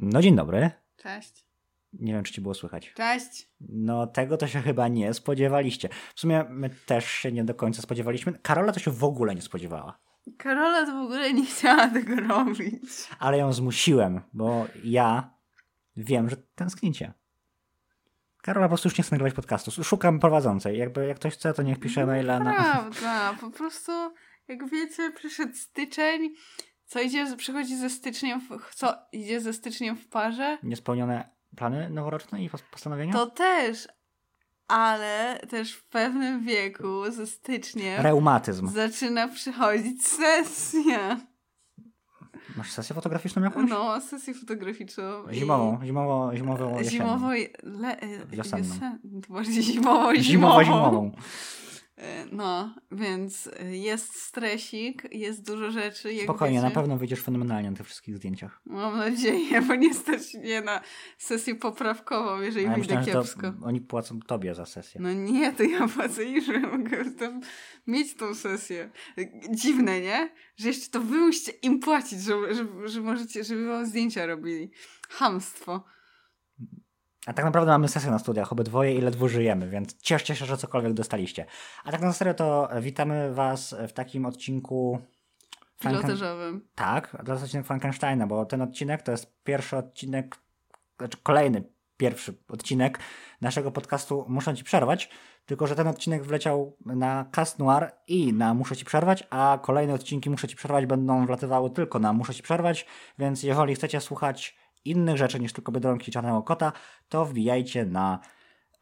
No dzień dobry. Cześć. Nie wiem, czy ci było słychać. Cześć. No tego to się chyba nie spodziewaliście. W sumie my też się nie do końca spodziewaliśmy. Karola to się w ogóle nie spodziewała. Karola to w ogóle nie chciała tego robić. Ale ją zmusiłem, bo ja wiem, że tęsknicie. Karola po prostu już nie chce nagrywać podcastu. Szukam prowadzącej. Jakby jak ktoś chce, to niech pisze maila na... Prawda, po prostu jak wiecie, przyszedł styczeń, co idzie, przychodzi ze styczniem, w, co idzie ze styczniem w parze, Niespełnione plany noworoczne i pos- postanowienia? to też, ale też w pewnym wieku ze styczniem Reumatyzm. zaczyna przychodzić sesja. Masz sesję fotograficzną jakąś? No, sesję fotograficzną. i- Zimową, zimowo, zimową, jesienną. Zimowo, le, Wiosenną. josen, to bardziej zimowo, Zimowo, zimową. E, No, więc e, jest stresik, jest dużo rzeczy. Spokojnie, wiecie. na pewno wyjdziesz fenomenalnie na tych wszystkich zdjęciach. Mam nadzieję, bo nie stać mnie na sesję poprawkową, jeżeli ja wyjdę kiepsko. oni płacą tobie za sesję. No nie, to ja płacę już, że mogę mieć tą sesję. Dziwne, nie? Że jeszcze to wy musicie im płacić, że, że, że możecie, żeby wam zdjęcia robili. Hamstwo. A tak naprawdę mamy sesję na studiach, obydwoje i ledwo żyjemy, więc cieszcie się, że cokolwiek dostaliście. A tak na serio to witamy was w takim odcinku... Franken- Pilotażowym. Tak, jest odcinek Frankensteina, bo ten odcinek to jest pierwszy odcinek, znaczy kolejny pierwszy odcinek naszego podcastu Muszę Ci Przerwać, tylko że ten odcinek wleciał na Cast Noir i na Muszę Ci Przerwać, a kolejne odcinki Muszę Ci Przerwać będą wlatywały tylko na Muszę Ci Przerwać, więc jeżeli chcecie słuchać innych rzeczy niż tylko Biedronki i Czarnego Kota, to wbijajcie na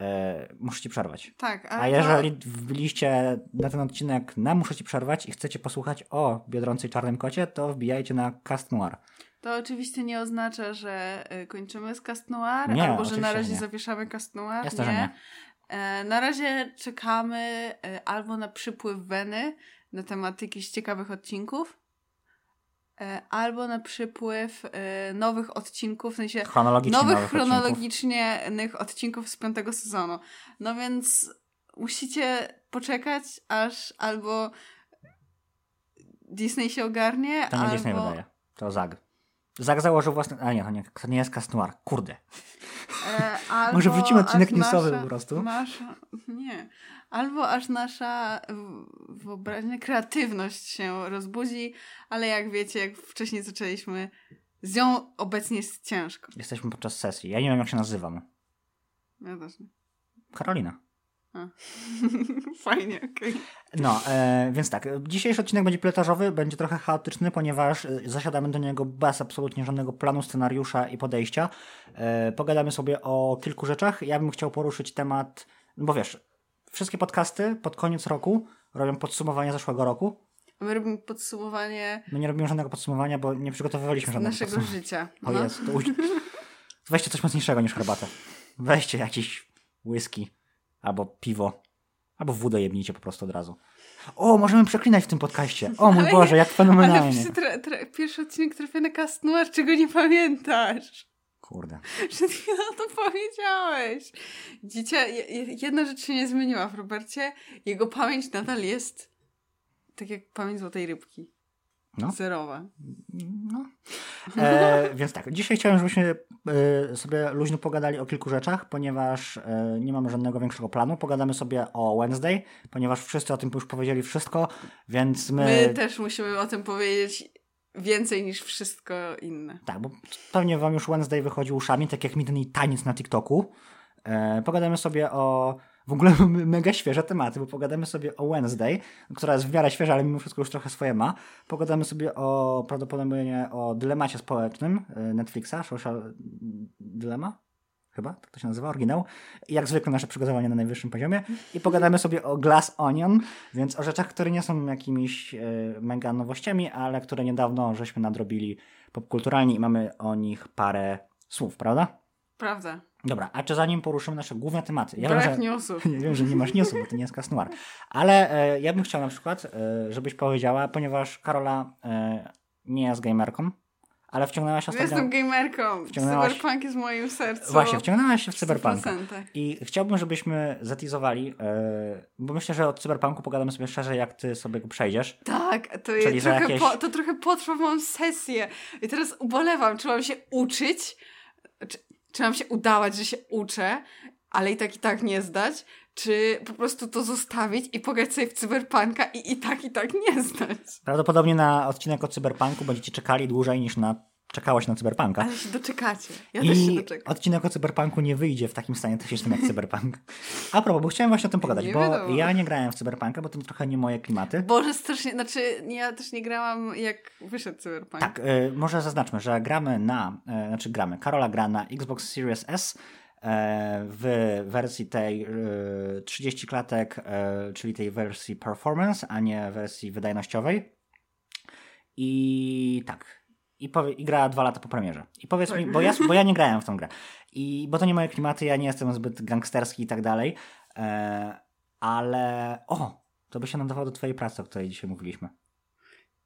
e, Muszę Ci Przerwać. Tak, A ale jeżeli wbiliście na ten odcinek na Muszę Ci Przerwać i chcecie posłuchać o Biedronce i Czarnym Kocie, to wbijajcie na Cast Noir. To oczywiście nie oznacza, że y, kończymy z Cast Noir, Nie, albo że na razie nie. zawieszamy Cast Noir. Jasne, nie. nie. E, Na razie czekamy e, albo na przypływ Weny na temat jakichś ciekawych odcinków, e, albo na przypływ e, nowych odcinków, w sensie Chronologicznie nowych nowych chronologicznych odcinków z piątego sezonu. No więc musicie poczekać, aż albo Disney się ogarnie, To nie albo... Disney wydaje. To Zag. Zag założył własny... A nie, to nie, to nie jest Cast Noir. Kurde. E, albo Może wrzucimy odcinek newsowy nasza- po prostu? Nasza, nie. Albo aż nasza wyobraźnia, kreatywność się rozbudzi, ale jak wiecie, jak wcześniej zaczęliśmy, z nią obecnie jest ciężko. Jesteśmy podczas sesji. Ja nie wiem, jak się nazywam. Ja też nie. Karolina. A. Fajnie, okej. No, e, więc tak. Dzisiejszy odcinek będzie pilotażowy, będzie trochę chaotyczny, ponieważ e, zasiadamy do niego bez absolutnie żadnego planu, scenariusza i podejścia. E, pogadamy sobie o kilku rzeczach. Ja bym chciał poruszyć temat, no bo wiesz, wszystkie podcasty pod koniec roku robią podsumowanie zeszłego roku. My robimy podsumowanie My nie robimy żadnego podsumowania, bo nie przygotowywaliśmy żadnego naszego życia. O No. jest, to uś... Weźcie coś mocniejszego niż herbatę. Weźcie jakiś whisky, albo piwo, albo wódę jebnijcie po prostu od razu. O, możemy przeklinać w tym podcaście. O mój Ale- Boże, jak Ale fenomenalnie. przy tra- pierwszy odcinek trafia na Cast Noir, czego nie pamiętasz. Kurde. Przed chwilą to powiedziałeś. Dziecię, je- je- jedna rzecz się nie zmieniła w Robercie. Jego pamięć nadal jest tak jak pamięć złotej rybki. No. Zerowa. No. E, więc tak, dzisiaj chciałem, żebyśmy e, sobie luźno pogadali o kilku rzeczach, ponieważ e, nie mamy żadnego większego planu. Pogadamy sobie o Wednesday, ponieważ wszyscy o tym już powiedzieli wszystko, więc my... My też musimy o tym powiedzieć więcej niż wszystko inne. Tak, bo pewnie wam już Wednesday wychodzi uszami, tak jak mi ten taniec na TikToku. E, pogadamy sobie o w ogóle mega świeże tematy, bo pogadamy sobie o Wednesday, która jest w miarę świeża, ale mimo wszystko już trochę swoje ma. Pogadamy sobie o prawdopodobnie o dylemacie społecznym e, Netflixa, Social Dilemma? Chyba, tak to się nazywa, oryginał. I jak zwykle nasze przygotowanie na najwyższym poziomie. I pogadamy sobie o Glass Onion, więc o rzeczach, które nie są jakimiś e, mega nowościami, ale które niedawno żeśmy nadrobili popkulturalnie i mamy o nich parę słów, prawda? Prawda. Dobra, a czy zanim poruszymy nasze główne tematy? Ja Brak wiem, że, newsów. ja wiem, że nie masz newsów, bo to nie jest Casnoir. Ale e, ja bym chciał na przykład, e, żebyś powiedziała, ponieważ Karola e, nie jest gamerką, Ale wciągnęłaś ostatnio... Jestem gamerką. Wciągnęłaś- Cyberpunk jest w moim sercu. Właśnie, wciągnęłaś się w Cyberpunka. 100%. I chciałbym, żebyśmy zatizowali, e, bo myślę, że od Cyberpunku pogadamy sobie szczerze, jak ty sobie go przejdziesz. Tak, to, jest trochę jakieś- po, to trochę potrwa moją sesję. I teraz ubolewam, czy mam się uczyć, czy, mam się udawać, że się uczę, ale i tak i tak nie zdać, czy po prostu to zostawić i pograć sobie w cyberpunka i i tak i tak nie zdać. Prawdopodobnie na odcinek o Cyberpunku będziecie czekali dłużej niż na czekałaś na Cyberpunka. Ale się doczekacie. Ja też się I doczekam. odcinek o Cyberpunku nie wyjdzie w takim stanie technicznym jak Cyberpunk. A propos, bo chciałem właśnie o tym pogadać, Nie bo wiadomo. ja nie grałem w Cyberpunka, bo to trochę nie moje klimaty. Boże, strasznie, znaczy ja też nie grałam jak wyszedł cyberpunk. Tak, y, może zaznaczmy, że gramy na, y, znaczy gramy, Karola gra na Xbox Series S y, w wersji tej y, 30 klatek, y, czyli tej wersji performance, a nie wersji wydajnościowej. I tak. I, powie, I gra dwa lata po premierze. I powiedz mi, bo ja, bo ja nie grałem w tą grę. I, bo to nie moje klimaty, ja nie jestem zbyt gangsterski i tak dalej. E, ale. O! To by się nadawało do Twojej pracy, o której dzisiaj mówiliśmy.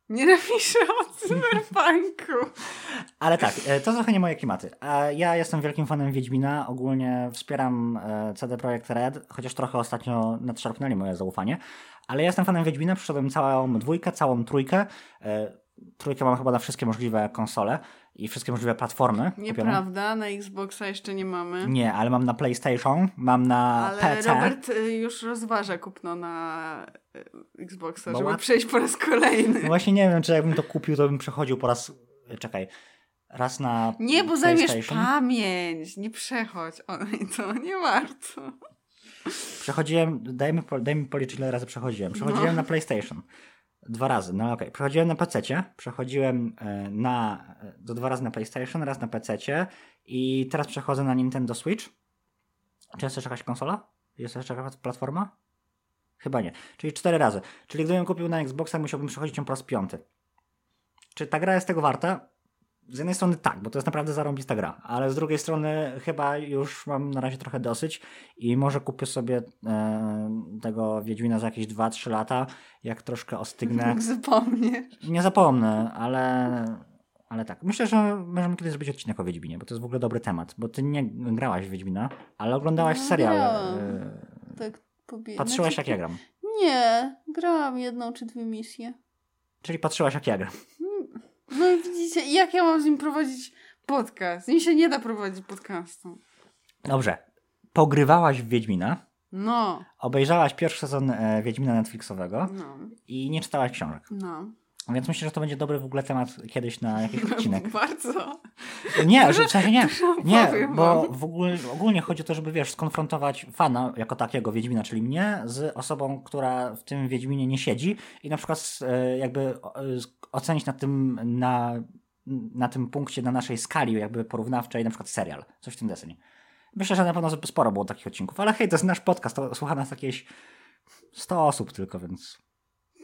Nie napiszę o cyberpunku. Ale tak, e, to trochę nie moje klimaty. A Ja jestem wielkim fanem Wiedźmina, ogólnie wspieram e, CD Projekt Red, chociaż trochę ostatnio nadszarpnęli moje zaufanie, ale ja jestem fanem Wiedźmina, przyszedłem całą dwójkę, całą trójkę. Trójkę mam chyba na wszystkie możliwe konsole i wszystkie możliwe platformy. Nieprawda, na Xboxa jeszcze nie mamy. Nie, ale mam na PlayStation, mam na Ale PC. Robert y, już rozważa kupno na y, Xboxa, Bo żeby łat- przejść po raz kolejny. No Właśnie nie wiem, czy jakbym to kupił, to bym przechodził po raz... Czekaj. Raz na Nie, bo zajmiesz pamięć. Nie przechodź. O, i to nie warto. Przechodziłem, daj mi, daj mi policzyć, ile razy przechodziłem. Przechodziłem No. na PlayStation. Dwa razy, no okej. Przechodziłem na PC, przechodziłem e, na, do dwa razy na PlayStation, raz na PC i teraz przechodzę na Nintendo Switch. Czy jest jeszcze jakaś konsola? Jest jeszcze jakaś platforma? Chyba nie. Czyli cztery razy. Czyli gdybym kupił na Xboxa, musiałbym przechodzić ją po raz piąty. Czy ta gra jest tego warta? Z jednej strony tak, bo to jest naprawdę zarąbista gra, ale z drugiej strony chyba już mam na razie trochę dosyć i może kupię sobie e, tego Wiedźmina za jakieś 2-3 lata, jak troszkę ostygnę. Jak zapomniesz. Nie zapomnę, ale, ale tak. Myślę, że możemy kiedyś zrobić odcinek o Wiedźminie, bo to jest w ogóle dobry temat, bo ty nie grałaś w Wiedźmina, ale oglądałaś No, serial. e, Tak pobie... Patrzyłaś znaczy, jak ja gram. Nie, grałam jedną czy dwie misje. Czyli patrzyłaś jak ja gram. No i widzicie, jak ja mam z nim prowadzić podcast? Z nim się nie da prowadzić podcastu. Dobrze. Pogrywałaś w Wiedźmina, No, obejrzałaś pierwszy sezon e, Wiedźmina Netflixowego no, i nie czytałaś książek. no. Więc myślę, że to będzie dobry w ogóle temat kiedyś na jakiś odcinek. Bardzo. Nie, że, w sensie nie, nie, bo w ogóle, ogólnie chodzi o to, żeby wiesz, skonfrontować fana jako takiego Wiedźmina, czyli mnie, z osobą, która w tym Wiedźminie nie siedzi i na przykład e, jakby ocenić na tym, na, na tym punkcie, na naszej skali jakby porównawczej, na przykład serial, coś w tym desenie. Myślę, że na pewno sporo było takich odcinków, ale hej, to jest nasz podcast, to słucha nas jakieś 100 osób tylko, więc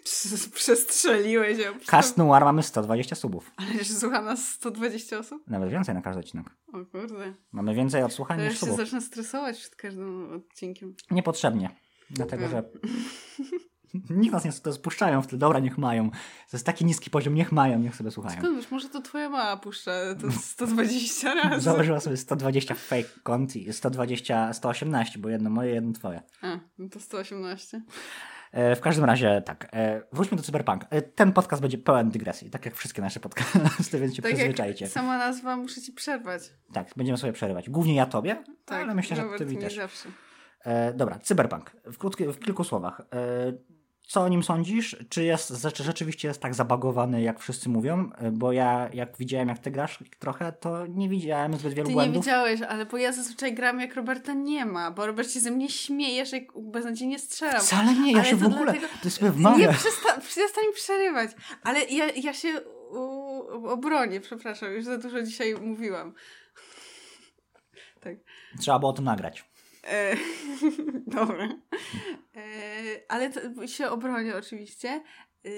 Prz- Przestrzeliłeś ją. Cast Noir mamy 120 subów. Ale że słucha nas 120 osób? Nawet więcej na każdy odcinek. O kurde. Mamy więcej odsłuchań niż się subów. zacznę stresować przed każdym odcinkiem. Niepotrzebnie. Dlatego, że nikt nas nie to spuszczają w tle. Dobra, niech mają. To jest taki niski poziom, niech mają, niech sobie słuchają. Skąd wiesz, może to twoja mama puszcza to 120 razy. Założyła sobie 120 fake kont i 120, 118, bo jedno moje, jedno twoje. A, no to 118. E, w każdym razie tak, e, wróćmy do Cyberpunk. E, ten podcast będzie pełen dygresji, tak jak wszystkie nasze podcasty, więc się Tak przyzwyczajcie. jak sama nazwa, muszę ci przerwać. Tak, będziemy sobie przerywać. Głównie ja tobie, Tak, ale myślę, że Robert ty mi też. zawsze. E, dobra, Cyberpunk. W, krótki, w kilku słowach. E, co o nim sądzisz? Czy jest czy rzeczywiście jest tak zabagowany, jak wszyscy mówią? E, Bo ja, jak widziałem, jak ty grasz trochę, to nie widziałem zbyt wielu Ty nie błędów. widziałeś, ale bo ja zazwyczaj gram jak Roberta nie ma, bo Robert się ze mnie śmieje, że beznadziejnie strzelam. Wcale nie, ja Ale się w to ogóle. dlatego- Ty sobie Nie wmawiasz. przesta- przestań przerywać. Ale ja, ja się u, obronię, przepraszam, już za dużo dzisiaj mówiłam. Tak. Trzeba było o tym nagrać. E, dobra. E, ale to, się obronię oczywiście. E,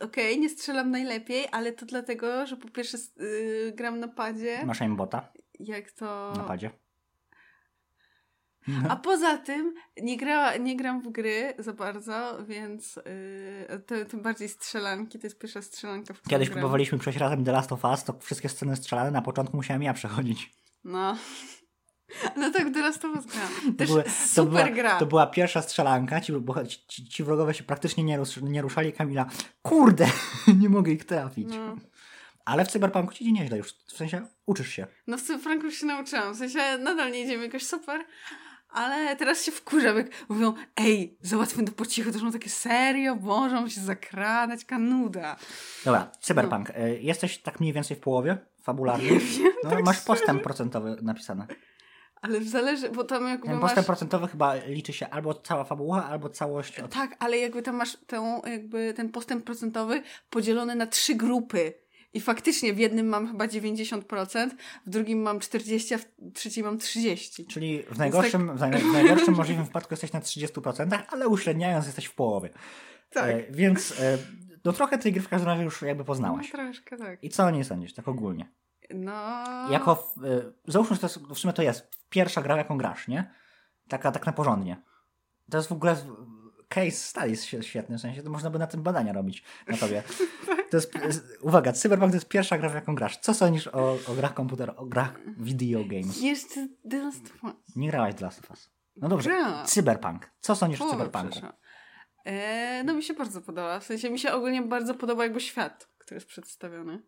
Okej, nie strzelam najlepiej, ale to dlatego, że po pierwsze y, gram na padzie. Masz aimbota Jak to. na padzie. A poza tym nie, gra, nie gram w gry za bardzo, więc yy, to, tym bardziej strzelanki. To jest pierwsza strzelanka, w którą Kiedyś gram. próbowaliśmy przejść razem The Last of Us, to wszystkie sceny strzelane na początku musiałem ja przechodzić. No. No tak, teraz to grałam. Też były- to super była, gra. To była pierwsza strzelanka, ci, bo, ci, ci wrogowie się praktycznie nie, rus, nie ruszali. Kamila, kurde, nie mogę ich trafić. No. Ale w Cyberpunku ci idzie nieźle już, w sensie uczysz się. No w Franku już się nauczyłam. W sensie nadal nie idziemy jakoś super, ale teraz się wkurzam, jak mówią, ej, załatwmy to po cichu, to mam takie serio, Boże, mam się zakradać, kanuda. Dobra, Cyberpunk. Y, Jesteś tak mniej więcej w połowie fabularnie. No, tak masz szczerze. postęp procentowy napisany. Ale zależy, bo tam jakby Ten masz... postęp procentowy chyba liczy się albo cała fabuła, albo całość. Od... Tak, ale jakby tam masz tę, jakby ten postęp procentowy podzielony na trzy grupy. I faktycznie w jednym mam chyba 90%, w drugim mam 40%, a w trzecim mam 30%. Czyli w tak- najgorszym, naj- w najgorszym możliwym wypadku jesteś na 30%, ale uśredniając jesteś w połowie. Tak. E, więc e, no trochę tej gry w każdym razie już jakby No, poznałaś. troszkę tak. I co o niej sądzisz, tak ogólnie? No... Jako, e, załóżmy, że to jest, w sumie to jest pierwsza gra, jaką grasz, nie? Taka tak na porządnie. To jest w ogóle case study jest świetny, w sensie to można by na tym badania robić na tobie. To jest, uwaga, Cyberpunk to jest pierwsza gra, w jaką grasz. Co sądzisz o, o grach komputerowych, o grach video games? Jeszcze The Last of Us. Nie grałaś The Last of Us. No dobrze, Grałam. Cyberpunk. Co sądzisz o Cyberpunku? przeszłam. E, no mi się bardzo podoba. W sensie mi się ogólnie bardzo podoba jakby świat, który jest przedstawiony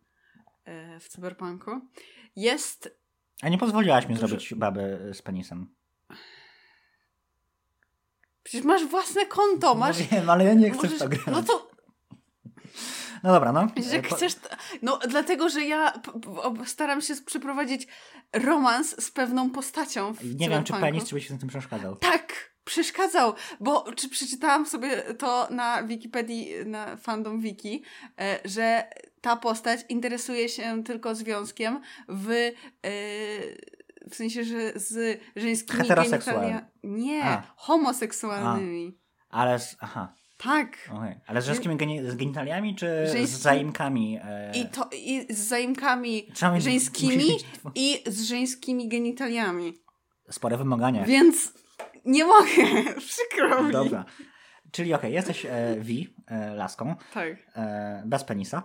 w Cyberpunku. Jest... A nie pozwoliłaś mi zrobić baby z penisem. Przecież masz własne konto, masz... No wiem, ale ja nie chcę w to grać. No to No dobra, no. Jak E, chcesz. No, dlatego, że ja staram się przeprowadzić romans z pewną postacią. W Nie wiem, czy penis czy byś się na tym przeszkadzał. Tak, przeszkadzał, bo czy przeczytałam sobie to na Wikipedii, na fandom wiki, e, że ta postać interesuje się tylko związkiem w. E, w sensie, że z żeńskimi Heteroseksualny. genitalia- Nie, A. homoseksualnymi. Ale z, aha, Tak. okej. Ale z żeńskimi geni- z genitaliami czy Żeński- z zaimkami? E... I to i z zaimkami żeńskimi i z żeńskimi genitaliami. Spore wymagania. Więc nie mogę, przykro mi. Dobra. Czyli okej, jesteś e, V, e, laską, Tak. e, bez penisa.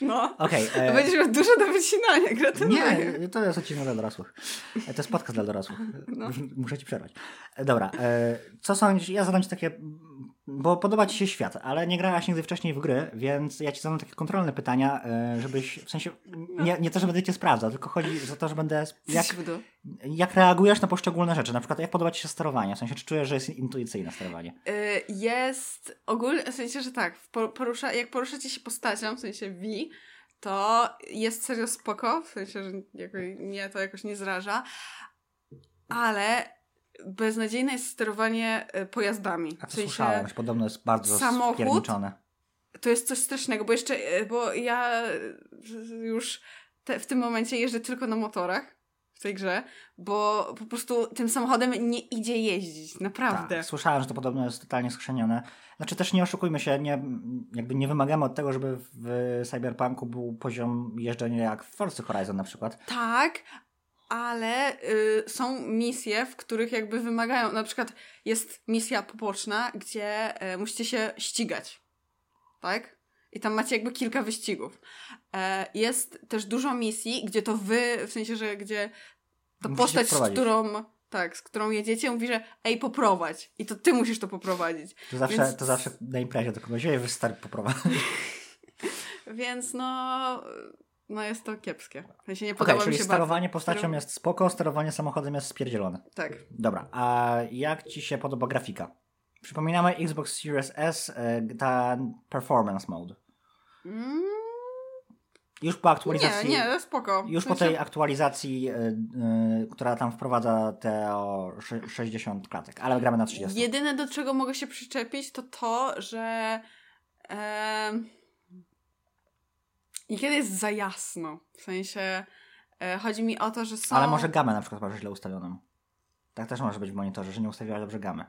No. Okej. e, Będziesz miał dużo do wycinania, gratuluję. Nie, to jest odcinek dla dorosłych. E, To jest podcast dla dorosłych. No. Muszę ci przerwać. E, Dobra, co sądzisz? Ja zadam ci takie, bo podoba ci się świat, ale nie grałaś nigdy wcześniej w gry, więc ja ci zadam takie kontrolne pytania, e, żebyś, w sensie, nie, nie to, że będę cię sprawdzał, tylko chodzi o to, że będę, jak, Jak... reagujesz na poszczególne rzeczy, na przykład jak podoba ci się sterowanie, w sensie, czy czujesz, że jest intuicyjne sterowanie? Y, Jest ogólnie, w sensie, że tak, porusza, jak poruszacie się postacią, w sensie V, to jest serio spoko, w sensie, że mnie to jakoś nie zraża, ale beznadziejne jest sterowanie y, pojazdami. A W sensie, słyszałem, że podobno jest bardzo samochód? to jest coś strasznego, bo jeszcze, e, bo ja e, już te, w tym momencie jeżdżę tylko na motorach w tej grze, bo po prostu tym samochodem nie idzie jeździć, naprawdę. Tak, słyszałem, że to podobno jest totalnie skrzenione. Znaczy też nie oszukujmy się, nie, jakby nie wymagamy od tego, żeby w Cyberpunku był poziom jeżdżenia jak w Forza Horizon na przykład. Tak, ale y, są misje, w których jakby wymagają, na przykład jest misja poboczna, gdzie e, musicie się ścigać, tak? I tam macie jakby kilka wyścigów. E, jest też dużo misji, gdzie to wy, w sensie, że gdzie ta Musicie postać, z którą, tak, z którą jedziecie, mówi, że ej, poprowadź. I to ty musisz to poprowadzić. To zawsze, Więc- to zawsze na imprezie do kogoś ej, wystarczy poprowadzić. Więc no, no jest to kiepskie. W sensie nie podoba mi czyli się sterowanie bardzo. postacią jest spoko, sterowanie samochodem jest spierdzielone. Tak. Dobra, a jak ci się podoba grafika? Przypominamy Xbox Series S, e, ta performance mode. Mm, Już po nie, aktualizacji... nie, spoko. Już W po sensie- tej aktualizacji, y, y, która tam wprowadza te o sze- 60 klatek, ale gramy na 30. Jedyne, do czego mogę się przyczepić, to to, że em, niekiedy jest za jasno. W sensie e, chodzi mi o to, że są... Ale może gamę na przykład masz źle ustawioną. Tak też może być w monitorze, że nie ustawiłaś dobrze gamy.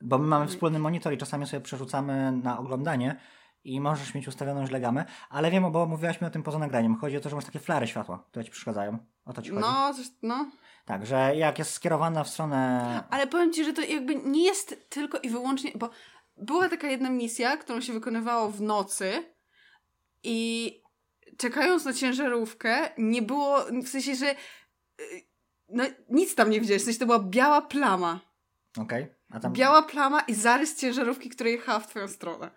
Bo my mamy wspólny monitor i czasami sobie przerzucamy na oglądanie i możesz mieć ustawioną źle gamę, ale wiem, bo mówiłaś mi o tym poza nagraniem. Chodzi o to, że masz takie flary światła, które ci przeszkadzają. O to ci chodzi? No, coś, no. Tak, że jak jest skierowana w stronę... Ale powiem ci, że to jakby nie jest tylko i wyłącznie, bo była taka jedna misja, którą się wykonywało w nocy i czekając na ciężarówkę nie było, w sensie, że y, no nic tam nie widziałeś, w sensie to była biała plama. Okej, okay. a tam... Biała plama i zarys ciężarówki, która jechała w twoją stronę.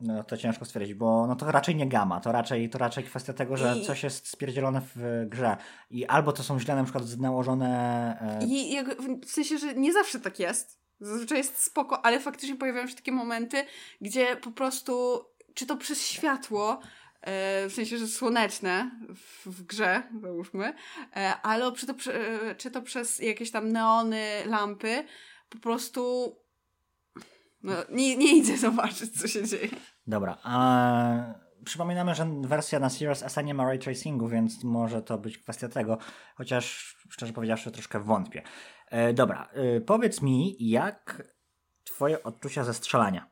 No to ciężko stwierdzić, bo no to raczej nie gama, to raczej, to raczej kwestia tego, że I... coś jest spierdzielone w grze i albo to są źle na przykład nałożone... E... I jak, w sensie, że nie zawsze tak jest, zazwyczaj jest spoko, ale faktycznie pojawiają się takie momenty, gdzie po prostu, czy to przez światło, w sensie, że słoneczne w, w grze, załóżmy, e, ale czy to, e, czy to przez jakieś tam neony, lampy, po prostu no, nie, nie idę zobaczyć, co się dzieje. Dobra, a przypominamy, że wersja na Series S nie ma ray tracingu, więc może to być kwestia tego, chociaż szczerze powiedziawszy troszkę wątpię. E, dobra, e, powiedz mi, jak twoje odczucia ze strzelania?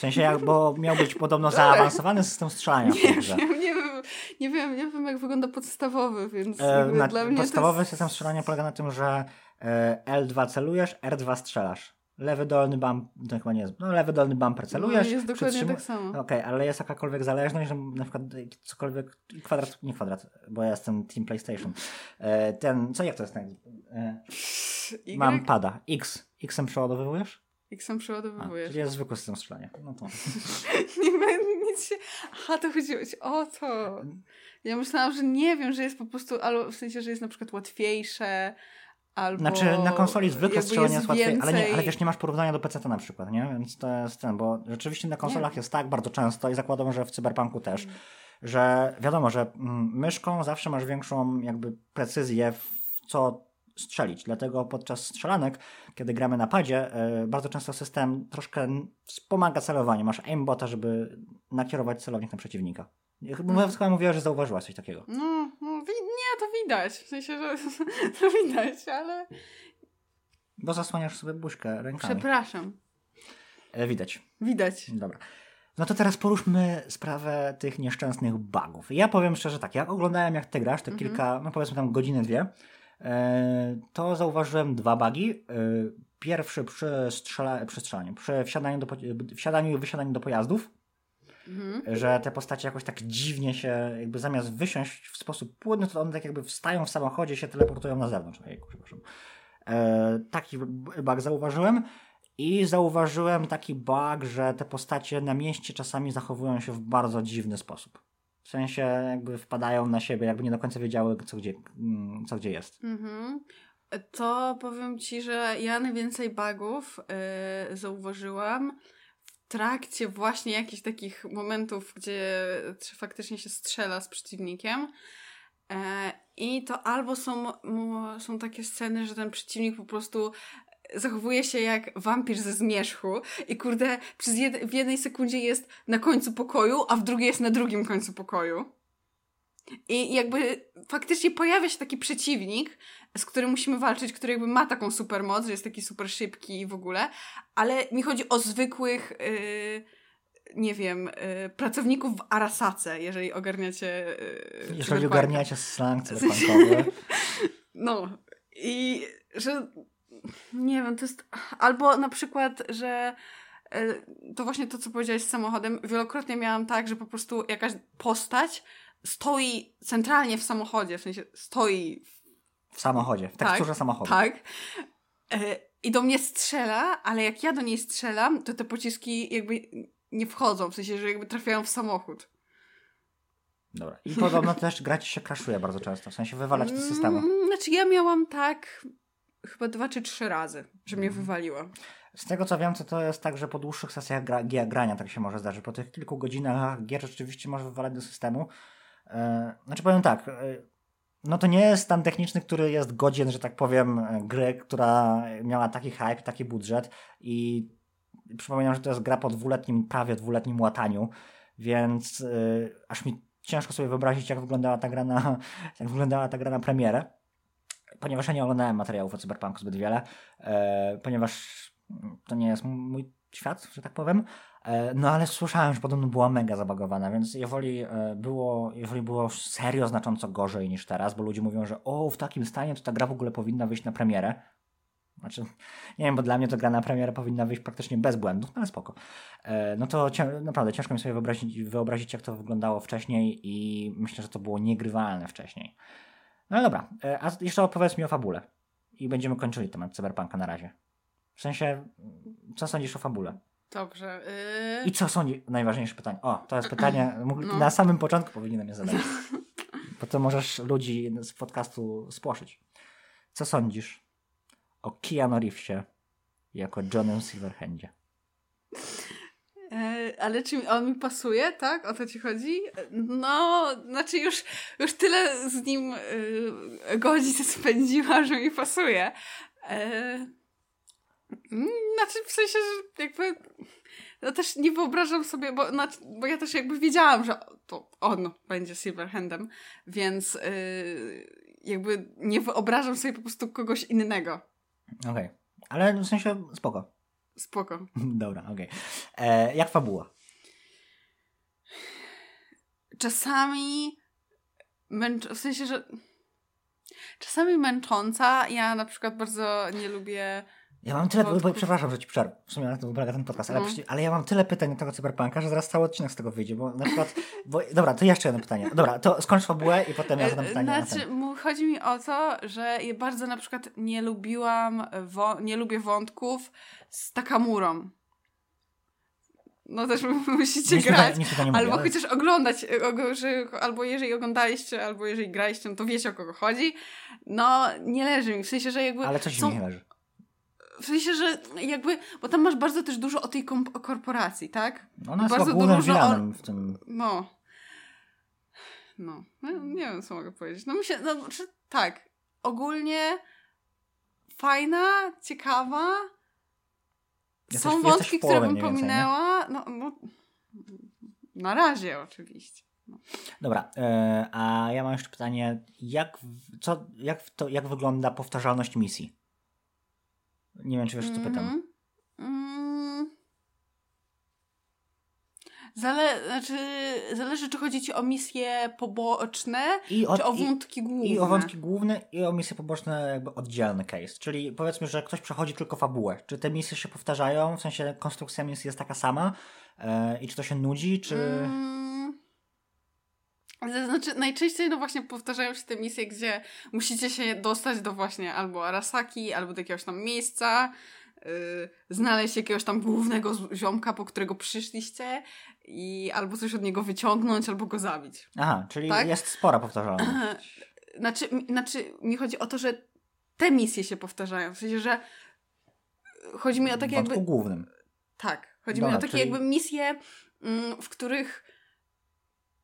W sensie, jak, bo miał być podobno zaawansowany system strzelania. Nie, nie, nie, wiem, nie, wiem, nie wiem, jak wygląda podstawowy, więc e, na, dla mnie Podstawowy jest... system strzelania polega na tym, że e, L2 celujesz, R2 strzelasz lewy dolny bumper, chyba nie jest, no lewy dolny bumper celujesz. No, jest dokładnie tak samo. Okej, okay, ale jest jakakolwiek zależność, że na przykład cokolwiek, kwadrat, nie kwadrat, bo ja jestem Team PlayStation. E, ten, co jak to jest? Tak? E, mam pada. X. Xem przeładowujesz? Xem przeładowujesz. czyli jest zwykły system strzelania. No to. nie będę nic się... Aha, to chodziło ci o to. Ja myślałam, że nie wiem, że jest po prostu, albo w sensie, że jest na przykład łatwiejsze, Albo znaczy na konsoli zwykle strzelanie jest łatwiej, ale, nie, ale wiesz, nie masz porównania do PC na przykład, nie? Więc to jest ten, bo rzeczywiście na konsolach nie. jest tak bardzo często i zakładam, że w Cyberpunku też, mm. że wiadomo, że mm, myszką zawsze masz większą jakby precyzję w co strzelić. Dlatego podczas strzelanek, kiedy gramy na padzie, yy, bardzo często system troszkę wspomaga celowanie. Masz aimbota, żeby nakierować celownik na przeciwnika. Chyba mm. mówiła, że zauważyłaś coś takiego. No, no nie, to widać. W sensie, że to widać, ale... Bo zasłaniasz sobie buźkę rękami. Przepraszam. E, widać. Widać. Dobra. No to teraz poruszmy sprawę tych nieszczęsnych bugów. Ja powiem szczerze tak, jak oglądałem jak ty grasz, te mhm. kilka, no powiedzmy tam godziny, dwie, e, to zauważyłem dwa bugi. E, pierwszy przy, strzela, przy strzelaniu, przy wsiadaniu, do, wsiadaniu i wysiadaniu do pojazdów. Mhm. Że te postacie jakoś tak dziwnie się, jakby zamiast wysiąść w sposób płynny, to one tak jakby wstają w samochodzie się teleportują na zewnątrz. Ejku, przepraszam. E, taki bug zauważyłem. I zauważyłem taki bug, że te postacie na mieście czasami zachowują się w bardzo dziwny sposób. W sensie jakby wpadają na siebie, jakby nie do końca wiedziały, co gdzie, mm, co gdzie jest. Mhm. To powiem Ci, że ja najwięcej bugów yy, zauważyłam trakcie właśnie jakichś takich momentów, gdzie faktycznie się strzela z przeciwnikiem. E, I to albo są, są takie sceny, że ten przeciwnik po prostu zachowuje się jak wampir ze zmierzchu i kurde, przez jed w jednej sekundzie jest na końcu pokoju, a w drugiej jest na drugim końcu pokoju. I jakby faktycznie pojawia się taki przeciwnik, z którym musimy walczyć, który jakby ma taką super moc, że jest taki super szybki i w ogóle, ale mi chodzi o zwykłych, yy, nie wiem, yy, pracowników w Arasace, jeżeli ogarniacie. Yy, jeżeli ogarniacie slang cyberpunkowy. no i że nie wiem, to jest albo na przykład, że yy, to właśnie to, co powiedziałeś z samochodem, wielokrotnie miałam tak, że po prostu jakaś postać stoi centralnie w samochodzie, w sensie stoi w, w samochodzie, w teksturze tak, samochodu. Tak. E, I do mnie strzela, ale jak ja do niej strzelam, to te pociski jakby nie wchodzą, w sensie, że jakby trafiają w samochód. Dobra. I podobno też grać się kraszuje bardzo często, w sensie wywalać z systemu. Mm, znaczy ja miałam tak chyba dwa czy trzy razy, że mnie mhm. wywaliło. Z tego co wiem, to, to jest tak, że po dłuższych sesjach gra, grania tak się może zdarzyć. Po tych kilku godzinach gier rzeczywiście może wywalać do systemu. E, znaczy powiem tak, e, no to nie jest stan techniczny, który jest godzien, że tak powiem, e, gry, która miała taki hype, taki budżet i przypominam, że to jest gra po dwuletnim, prawie dwuletnim łataniu, więc yy, aż mi ciężko sobie wyobrazić, jak wyglądała ta gra na, jak wyglądała ta gra na premierę, ponieważ ja nie oglądałem materiałów o Cyberpunku zbyt wiele, yy, ponieważ to nie jest mój świat, że tak powiem, E, no ale słyszałem, że podobno była mega zabagowana, więc jeżeli e, było, jeżeli było serio znacząco gorzej niż teraz, bo ludzie mówią, że o, w takim stanie to ta gra w ogóle powinna wyjść na premierę. Znaczy, nie wiem, bo dla mnie to gra na premierę powinna wyjść praktycznie bez błędów, no ale spoko. E, no to naprawdę ciężko mi sobie wyobrazić, wyobrazić, jak to wyglądało wcześniej i myślę, że to było niegrywalne wcześniej. No dobra, a jeszcze opowiedz mi o fabule. I będziemy kończyli temat Cyberpunka na razie. W sensie, co sądzisz o fabule? Dobrze. Yy... I co sądzi? Najważniejsze pytanie. O, to jest pytanie, no. na samym początku powinienem je zadać. Bo to możesz ludzi z podcastu spłoszyć. Co sądzisz o Keanu Reevesie jako Johnem Silverhandzie? E, ale czy on mi pasuje, tak? O to ci chodzi? No, znaczy już, już tyle z nim y, godzin spędziła, że mi pasuje. E, Mm, znaczy, w sensie, że jakby. No też nie wyobrażam sobie, bo, znaczy, bo ja też jakby wiedziałam, że to on będzie Silverhandem, więc yy, jakby nie wyobrażam sobie po prostu kogoś innego. Okej. Okay. Ale w sensie spoko. Spoko. Dobra, okej. Okay. E, jak fabuła? Czasami męcz... w sensie, że czasami męcząca. Ja na przykład bardzo nie lubię ja mam tyle, bo, przepraszam, że ci przerwę, w sumie na tym polega ten podcast, ale, no. ale ja mam tyle pytań do tego cyberpunka, że zaraz cały odcinek z tego wyjdzie, bo na przykład, bo, dobra, to jeszcze jedno pytanie. Dobra, to skończ fabułę i potem ja zadam pytanie. Znaczy, chodzi mi o to, że ja bardzo na przykład nie lubiłam, nie lubię wątków z Takamurą. No też musicie nic grać, nie albo ale... chociaż oglądać, albo jeżeli oglądaliście, albo jeżeli graliście, no to wiecie o kogo chodzi. No, nie leży mi, w sensie, że jakby... Ale coś są... mi nie leży. W sensie, że jakby, bo tam masz bardzo też dużo o tej korporacji, tak? Ona jest bardzo dużo o... w tym. No. No. no. Nie wiem, co mogę powiedzieć. No myślę, no, czy, tak. Ogólnie fajna, ciekawa. Jesteś, Są wątki, które bym pominęła. No, no, na razie oczywiście. No. Dobra, yy, a ja mam jeszcze pytanie, jak, co, jak, to, jak wygląda powtarzalność misji? Nie wiem, czy wiesz, co pytam. Mm. Zale znaczy, zależy, czy chodzi ci o misje poboczne, I o, czy o wątki i, główne. I o wątki główne, i o misje poboczne, jakby oddzielny case. Czyli powiedzmy, że ktoś przechodzi tylko fabułę. Czy te misje się powtarzają, w sensie konstrukcja misji jest taka sama e, i czy to się nudzi, czy... Mm. Znaczy, najczęściej no właśnie powtarzają się te misje, gdzie musicie się dostać do właśnie albo Arasaki, albo do jakiegoś tam miejsca, yy, znaleźć jakiegoś tam głównego ziomka, po którego przyszliście i albo coś od niego wyciągnąć, albo go zabić. Aha, czyli tak? jest spora powtarzalność. Znaczy, znaczy, mi chodzi o to, że te misje się powtarzają. W sensie, że chodzi mi o takie jakby... głównym. Tak. Chodzi Dobra, mi o takie czyli... jakby misje, mm, w których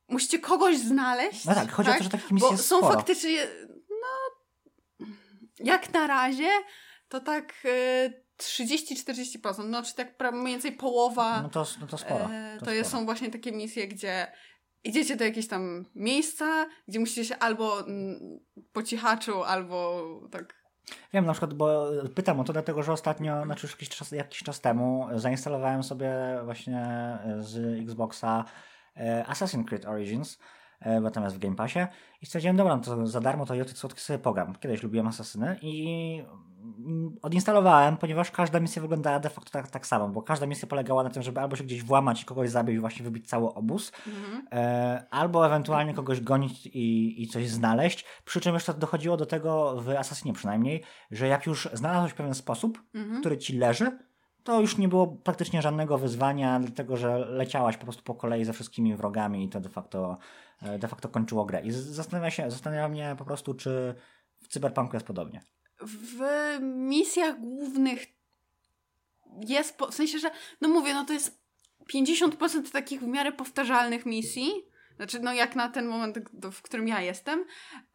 musicie kogoś znaleźć. No tak, chodzi tak? o to, że takich misji Bo są sporo. faktycznie, no, jak na razie, to tak y, 30-40%, no czy tak mniej więcej połowa. No to, no to sporo. To, to jest, są właśnie takie misje, gdzie idziecie do jakiegoś tam miejsca, gdzie musicie się albo mm, po cichaczu, albo tak Wiem na przykład, bo pytam o to dlatego, że ostatnio, znaczy już jakiś czas, jakiś czas temu zainstalowałem sobie właśnie z Xboxa Assassin's Creed Origins, e, jest w Game Passie i stwierdziłem, dobra, no to za darmo to ja słodkich sobie pogram. Kiedyś lubiłem Asasyny i odinstalowałem, ponieważ każda misja wyglądała de facto tak, tak samo, bo każda misja polegała na tym, żeby albo się gdzieś włamać i kogoś zabić i właśnie wybić cały obóz, mhm. e, albo ewentualnie kogoś gonić i, i coś znaleźć, przy czym jeszcze dochodziło do tego w Assassinie przynajmniej, że jak już znalazłeś pewien sposób, mhm. który ci leży, to już nie było praktycznie żadnego wyzwania, dlatego że leciałaś po prostu po kolei ze wszystkimi wrogami i to de facto, e, de facto kończyło grę. I zastanawia, się, zastanawia mnie po prostu, czy w Cyberpunku jest podobnie. W misjach głównych jest, po, w sensie, że no mówię, no to jest 50% takich w miarę powtarzalnych misji, znaczy, no jak na ten moment, w którym ja jestem.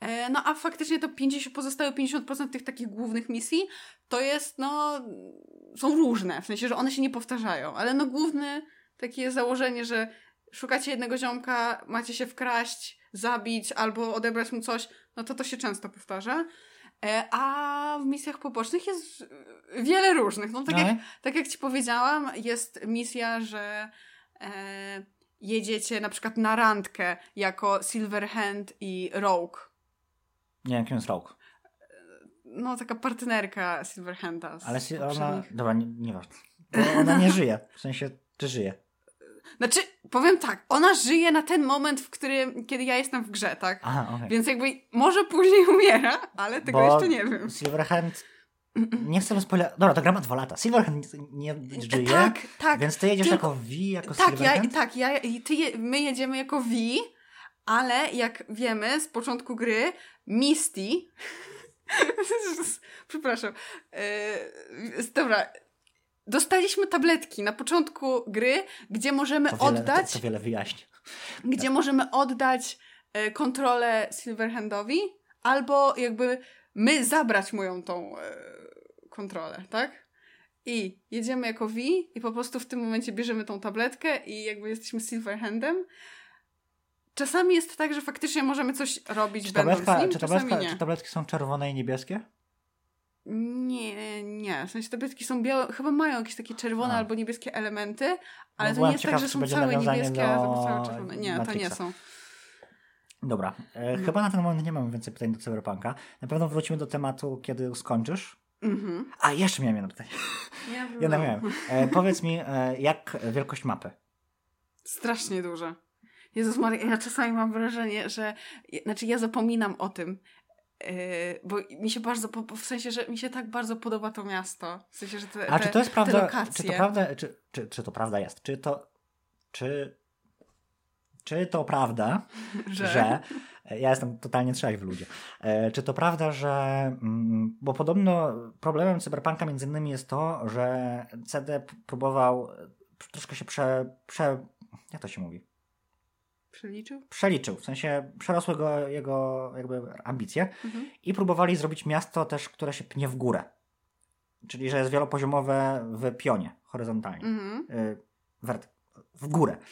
E, no a faktycznie to 50, pozostałe 50% tych takich głównych misji to jest, no, są różne. W sensie, że one się nie powtarzają. Ale no główne takie założenie, że szukacie jednego ziomka, macie się wkraść, zabić albo odebrać mu coś, no to to się często powtarza. E, a w misjach pobocznych jest wiele różnych. No, tak, No jak, tak jak ci powiedziałam, jest misja, że e, jedziecie na przykład na randkę jako Silverhand i Rogue. Nie wiem, kim jest Rogue. No, taka partnerka Silverhanda. Ale si- ona... Dobra, nie, nie. Bo ona nie żyje. W sensie, czy żyje? Znaczy, powiem tak, ona żyje na ten moment, w którym, kiedy ja jestem w grze, tak? Aha, okej. Więc jakby może później umiera, ale tego Bo jeszcze nie wiem. Silverhand... Nie chcę spoiler... Dobra, to gra ma dwa lata. Silverhand nie żyje, Tak, tak. więc ty jedziesz Tylko- jako V, jako Tak, ja, Silverhand? tak ja, i ty, je- my jedziemy jako V, ale jak wiemy z początku gry, Misty. Przepraszam. Yy, dobra. Dostaliśmy tabletki na początku gry, gdzie możemy to wiele, oddać. To, to wiele wyjaśni. gdzie możemy oddać e, kontrolę Silverhandowi, albo jakby my zabrać mu ją tą e, kontrolę, tak? I jedziemy jako V i po prostu w tym momencie bierzemy tą tabletkę i jakby jesteśmy Silverhandem. Czasami jest tak, że faktycznie możemy coś robić Czy, będąc tabletka, nim, czy, tabletka, nie. czy tabletki są czerwone i niebieskie? Nie, nie. W sensie tabletki są białe, chyba mają jakieś takie czerwone A. albo niebieskie elementy, ale No to nie jest tak, że są całe niebieskie, do całe czerwone. Nie, to nie Matrixa. są. Dobra. E, Mhm. Chyba na ten moment nie mamy więcej pytań do Cyberpunka. Na pewno wrócimy do tematu, kiedy skończysz. Mhm. A, jeszcze miałem jedno pytanie. Ja Jedno miałem. E, powiedz mi, e, jak wielkość mapy? Strasznie duże. Jezus Maria, ja czasami mam wrażenie, że... Znaczy ja zapominam o tym, yy, bo mi się bardzo... W sensie, że mi się tak bardzo podoba to miasto. W sensie, że te, A te, czy to jest te prawda? lokacje. Czy to prawda? Czy, czy, czy to prawda jest? Czy to. Czy. Czy to prawda, Że... że. Ja jestem totalnie trzeźwy ludzie. E, Czy to prawda, że. mm, Bo podobno problemem cyberpunka między innymi jest to, że CD próbował e, troszkę się prze. prze jak to się mówi? Przeliczył? Przeliczył, w sensie przerosły go jego jakby ambicje Mhm. i próbowali zrobić miasto też, które się pnie w górę. Czyli, że jest wielopoziomowe w pionie, horyzontalnie. Mhm. Y, w górę.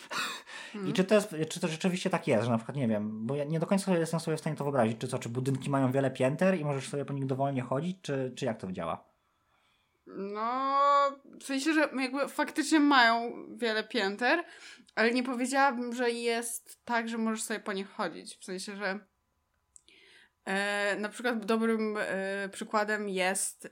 Mhm. I czy to, jest, czy to rzeczywiście tak jest, że na przykład, nie wiem, bo ja nie do końca jestem sobie w stanie to wyobrazić, czy co, czy budynki mają wiele pięter i możesz sobie po nich dowolnie chodzić, czy, czy jak to działa? No, w sensie, że jakby faktycznie mają wiele pięter, ale nie powiedziałabym, że jest tak, że możesz sobie po nich chodzić. W sensie, że e, na przykład dobrym e, przykładem jest e,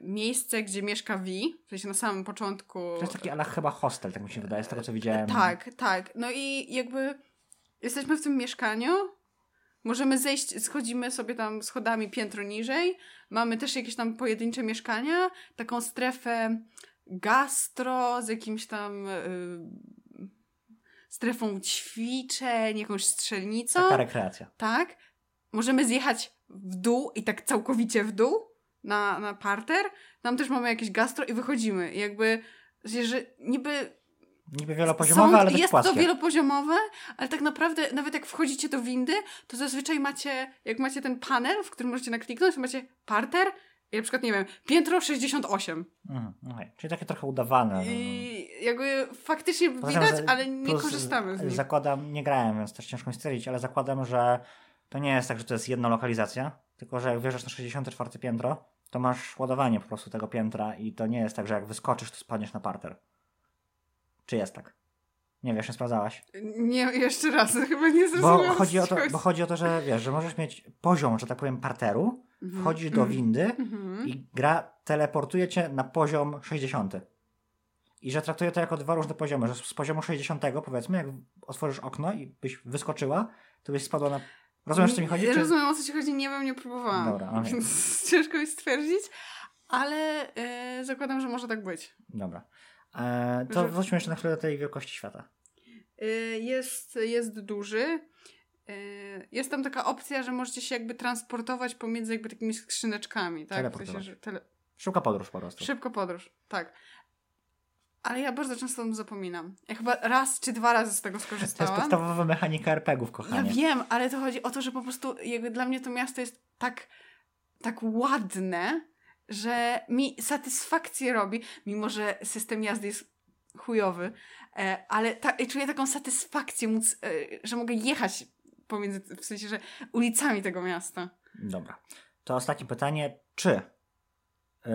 miejsce, gdzie mieszka Vi, w sensie na samym początku. To jest taki ale chyba hostel, tak mi się wydaje, z tego co widziałem. Tak, tak. No i jakby jesteśmy w tym mieszkaniu. Możemy zejść, schodzimy sobie tam schodami piętro niżej. Mamy też jakieś tam pojedyncze mieszkania, taką strefę gastro z jakimś tam y, strefą ćwiczeń, jakąś strzelnicą. Taka rekreacja. Tak. Możemy zjechać w dół i tak całkowicie w dół na, na parter. Tam też mamy jakieś gastro i wychodzimy. I jakby, że niby Niby wielopoziomowe, ale też jest płaskie. to wielopoziomowe, ale tak naprawdę nawet jak wchodzicie do windy, to zazwyczaj macie, jak macie ten panel, w którym możecie nakliknąć, to macie parter i na przykład, nie wiem, piętro 68. Mhm, okej. Czyli takie trochę udawane. I jakby faktycznie Poza widać, ale nie korzystamy z nich. Zakładam, nie grałem, więc też ciężko mi stwierdzić, ale zakładam, że to nie jest tak, że to jest jedna lokalizacja, tylko że jak wjeżdżasz na 64 piętro, to masz ładowanie po prostu tego piętra i to nie jest tak, że jak wyskoczysz, to spadniesz na parter. Czy jest tak? Nie wiesz, nie sprawdzałaś. Nie, jeszcze raz, chyba nie Bo zrozumiałam. chodzi, o to, bo chodzi o to, że wiesz, że możesz mieć poziom, że tak powiem, parteru, Mhm. wchodzisz do windy Mhm. i gra teleportuje cię na poziom 60. I że traktuje to jako dwa różne poziomy, że z poziomu 60 powiedzmy, jak otworzysz okno i byś wyskoczyła, to byś spadła na... Rozumiesz, o co mi chodzi? Czy... Rozumiem, o co ci chodzi, nie wiem, nie próbowałam. Dobra. Więc ciężko mi stwierdzić, ale e, zakładam, że może tak być. Dobra. E, to Że- wróćmy jeszcze na chwilę do tej wielkości świata. Y, jest, jest duży. Y, Jest tam taka opcja, że możecie się jakby transportować pomiędzy jakby takimi skrzyneczkami, tak? W sensie, Teleportować. że tele... Szybka podróż po prostu. Szybko podróż, tak. Ale ja bardzo często o tym zapominam. Ja chyba raz czy dwa razy z tego To jest skorzystałam. podstawowa mechanika RPGów, Ja kochanie. wiem, ale to chodzi o to, że po prostu jakby dla mnie to miasto jest tak, tak ładne, że mi satysfakcję robi, mimo że system jazdy jest chujowy, e, ale ta, czuję taką satysfakcję móc, e, że mogę jechać pomiędzy, w sensie, że ulicami tego miasta. Dobra. To ostatnie pytanie. Czy yy,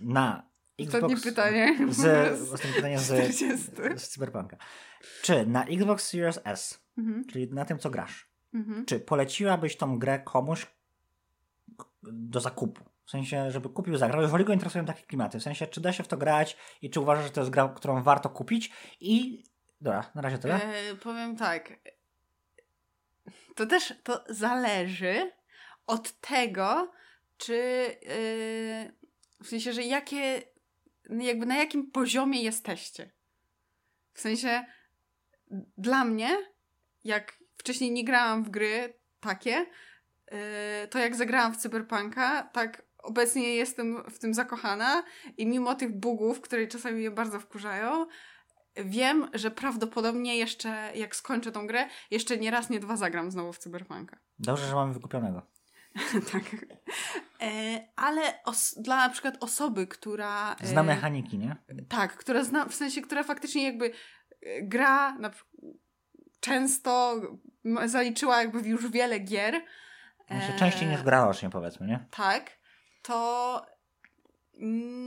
na Xbox... Ostatnie pytanie. Z, ostatnie pytanie z, 40. z Cyberpunka. Czy na Xbox Series S, Mhm, czyli na tym, co grasz, mhm. czy poleciłabyś tą grę komuś do zakupu? W sensie, żeby kupił, zagrał. Jeżeli go interesują takie klimaty. W sensie, czy da się w to grać i czy uważasz, że to jest gra, którą warto kupić? I dobra, na razie tyle. E, powiem tak. To też to zależy od tego, czy e, w sensie, że jakie, jakby na jakim poziomie jesteście. W sensie, dla mnie, jak wcześniej nie grałam w gry takie, e, to jak zagrałam w Cyberpunka, tak obecnie jestem w tym zakochana i mimo tych bugów, które czasami mnie bardzo wkurzają, wiem, że prawdopodobnie jeszcze, jak skończę tą grę, jeszcze nie raz, nie dwa zagram znowu w Cyberpunka. Dobrze, że mamy wykupionego. tak. E, ale os- dla na przykład osoby, która... e, Zna mechaniki, nie? Tak, która zna, w sensie, która faktycznie jakby e, gra na, często, zaliczyła jakby już wiele gier. Sensie e, częściej niż graocznie, powiedzmy, nie? Tak, to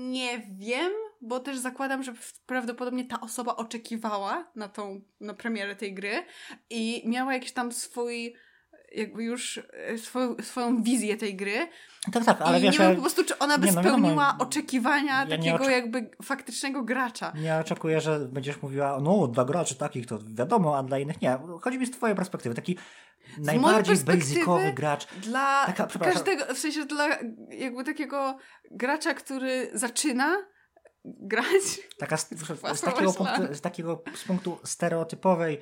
nie wiem, bo też zakładam, że prawdopodobnie ta osoba oczekiwała na tą, na premierę tej gry i miała jakiś tam swój, jakby już e, swoją, swoją wizję tej gry. Tak, tak, ale I wiesz, nie wiem po prostu, czy ona by nie, no spełniła oczekiwania ja takiego oczek- jakby faktycznego gracza. nie oczekuję, że będziesz mówiła, no dla graczy takich to wiadomo, a dla innych nie. Chodzi mi z twojej perspektywy, taki najbardziej perspektywy- basicowy gracz. Dla Taka, każdego, w sensie dla jakby takiego gracza, który zaczyna grać. Taka z, z, z, takiego punktu, z takiego z punktu stereotypowej,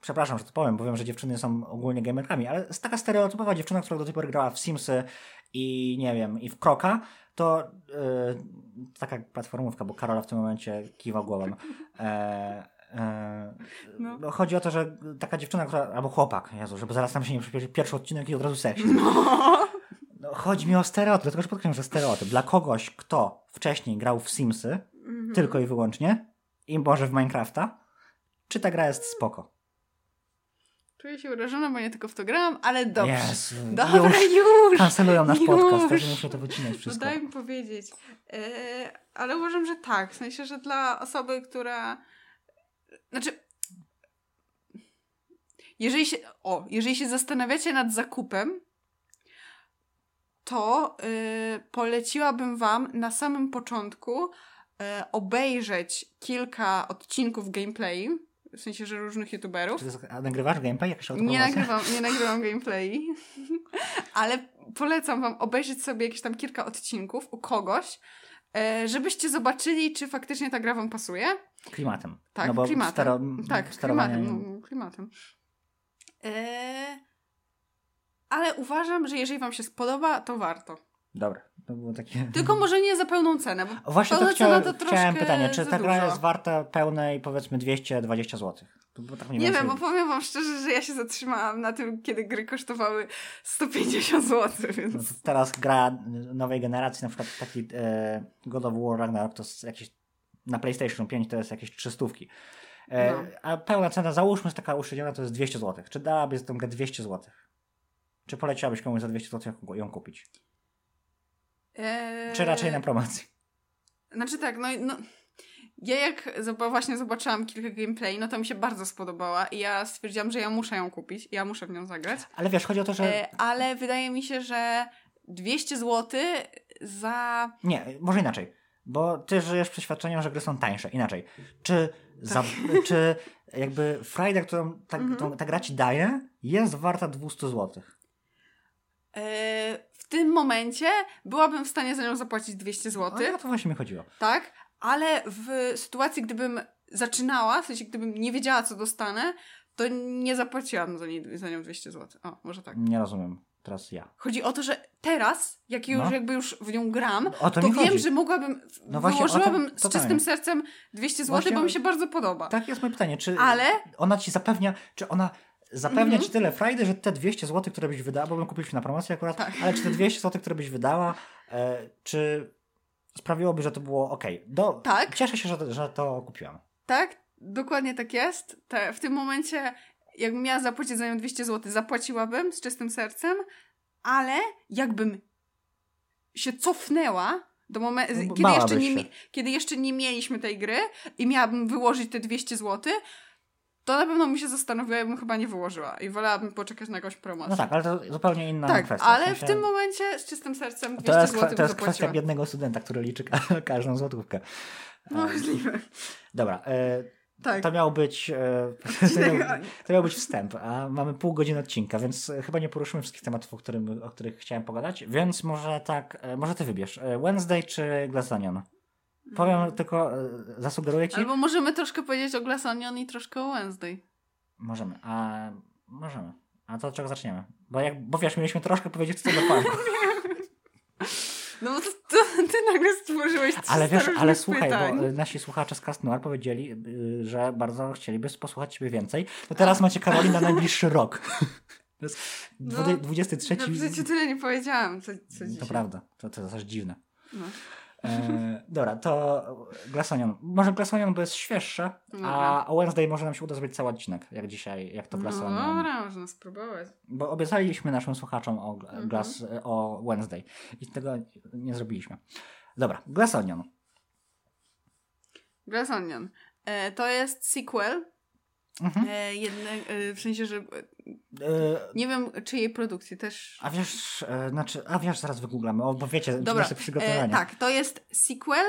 przepraszam, że to powiem, bo wiem, że dziewczyny są ogólnie gamerkami, ale taka stereotypowa dziewczyna, która do tej pory grała w Simsy i nie wiem, i w Kroka, to yy, taka platformówka, bo Karola w tym momencie kiwa głową. E, e, No. no. Chodzi o to, że taka dziewczyna, która, albo chłopak, Jezu, żeby zaraz nam się nie przypomnieć pierwszy odcinek i od razu seks. No. No, chodzi mi o stereotyp, dlatego że podkreślam, że stereotyp. Dla kogoś, kto wcześniej grał w Simsy, Mhm. tylko i wyłącznie, i może w Minecrafta, czy ta gra jest spoko? Czuję się urażona, bo nie tylko w to grałam, ale dobrze. Jezu, Dobra, już już. kancelują nasz już. podcast, także muszę to wycinać No wszystko. daj mi powiedzieć. E, ale uważam, że tak. W sensie, że dla osoby, która. Znaczy. Jeżeli się. O, jeżeli się zastanawiacie nad zakupem, to y, poleciłabym Wam na samym początku y, obejrzeć kilka odcinków gameplay. W sensie, że różnych youtuberów. Jest, a nagrywasz gameplay? Jakaś Nie nagrywam, nie nagrywam gameplay, ale polecam wam obejrzeć sobie jakieś tam kilka odcinków u kogoś, e, żebyście zobaczyli, czy faktycznie ta gra wam pasuje. Klimatem. Tak, no bo klimatem. Stero, tak, sterowanie... klimatem. no, klimatem. E, ale uważam, że jeżeli wam się spodoba, to warto. Dobra, to było takie... Tylko może nie za pełną cenę, bo Właśnie to, cena to chciałem pytanie, czy ta gra jest warta pełnej powiedzmy 220 zł? Tak Nie więcej- wiem, bo powiem wam szczerze, że ja się zatrzymałam na tym, kiedy gry kosztowały 150 zł, więc... No teraz gra nowej generacji, na przykład taki e, God of War Ragnarok, to jest jakieś na PlayStation 5 to jest jakieś 300. E, No. A pełna cena, załóżmy, jest taka uśredniona, to jest 200 zł. Czy dałabyś za tą grę 200 zł? Czy poleciłabyś komuś za 200 zł ją kupić? Eee, Czy raczej na promocji? Znaczy tak, no, no ja jak właśnie zobaczyłam kilka gameplay, no to mi się bardzo spodobała i ja stwierdziłam, że ja muszę ją kupić, ja muszę w nią zagrać. Ale wiesz, chodzi o to, że... E, ale wydaje mi się, że 200 zł za... Nie, może inaczej. Bo ty żyjesz przeświadczeniem, że gry są tańsze. Inaczej. Czy, za, czy jakby frajda, którą ta, Mhm. tą, ta gra ci daje, jest warta 200 zł? W tym momencie byłabym w stanie za nią zapłacić 200 zł, O to właśnie mi chodziło. tak? Ale w sytuacji, gdybym zaczynała, w sensie gdybym nie wiedziała, co dostanę, to nie zapłaciłam za, nie, za nią 200 zł. O, może tak. Nie rozumiem. Teraz ja. Chodzi o to, że teraz, jak już No. jakby już w nią gram, O to to wiem, chodzi. że mogłabym, No właśnie, o to- wyłożyłabym z czystym sercem 200 zł, Właśnie- bo mi się bardzo podoba. Tak jest moje pytanie. Czy Ale ona ci zapewnia, czy ona zapewnia Mhm. ci tyle frajdy, że te 200 zł, które byś wydała, bo bym kupiliśmy na promocji akurat, Tak. ale czy te 200 zł, które byś wydała, e, czy sprawiłoby, że to było ok? Do, Tak. Cieszę się, że to, że to kupiłam. tak, dokładnie tak jest. Te, w tym momencie jakbym miała zapłacić za nią 200 zł, zapłaciłabym z czystym sercem, ale jakbym się cofnęła do momentu, No, kiedy, jeszcze nie, kiedy jeszcze nie mieliśmy tej gry i miałabym wyłożyć te 200 zł, to na pewno mi się zastanowiła, ja bym chyba nie wyłożyła i wolałabym poczekać na jakąś promocję. No tak, ale to zupełnie inna tak, kwestia. ale sensie- w tym momencie z czystym sercem 200 To jest, zł to jest kwestia biednego studenta, który liczy ka każdą złotówkę. No, możliwe. Dobra, e, Tak. to miał być e, to, miał, to miał być wstęp, a mamy pół godziny odcinka, więc e, chyba nie poruszymy wszystkich tematów, o, którym, o których chciałem pogadać, więc może tak, może ty wybierz, Wednesday czy Glass Onion? Powiem tylko, e, zasugeruję ci, Albo możemy troszkę powiedzieć o Glass Onion i troszkę o Wednesday. możemy, a możemy, a to od czego zaczniemy? Bo, jak, bo wiesz, mieliśmy troszkę powiedzieć co do punku. No bo to, to ty nagle stworzyłeś 300 Ale wiesz, ale słuchaj, pytań. bo nasi słuchacze z Cast Noir powiedzieli, y, że bardzo chcieliby posłuchać ciebie więcej. To teraz macie Karolina na najbliższy rok. To jest No, dwudy- 23. No w życiu tyle nie powiedziałam, co, co To prawda, to, to też dziwne. No. E, dobra, to Glassonion. Może Glassonion bo jest świeższe, Dobra. a o Wednesday może nam się uda zrobić cały odcinek, jak dzisiaj, jak to No Glassonion. dobra, można spróbować. Bo obiecaliśmy naszym słuchaczom o, Mhm. glass, o Wednesday i tego nie zrobiliśmy. Dobra, Glassonion. Glass Onion. E, to jest sequel. Mhm. E, jedne, e, w sensie, że e, E, nie wiem czyjej produkcji też. A wiesz, e, znaczy, a wiesz, zaraz wygooglamy, o, bo wiecie, Dobra, nasze przygotowanie. e, tak, to jest sequel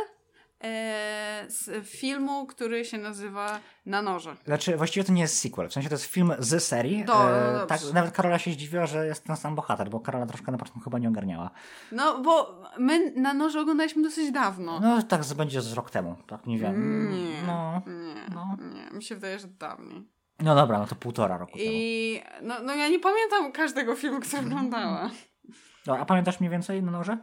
z filmu, który się nazywa Na noże. Znaczy, właściwie to nie jest sequel, w sensie to jest film z serii. Do- e, dobrze. tak, nawet Karola się zdziwiła, że jest ten sam bohater, bo Karola troszkę na początku chyba nie ogarniała. No, bo my Na noże oglądaliśmy dosyć dawno. No, tak będzie z rok temu, tak nie wiem. Nie, No, nie, no. nie. Mi się wydaje, że dawniej. no dobra, no to półtora roku temu. I no, no ja nie pamiętam każdego filmu, który oglądała. No, a pamiętasz mniej więcej na noże?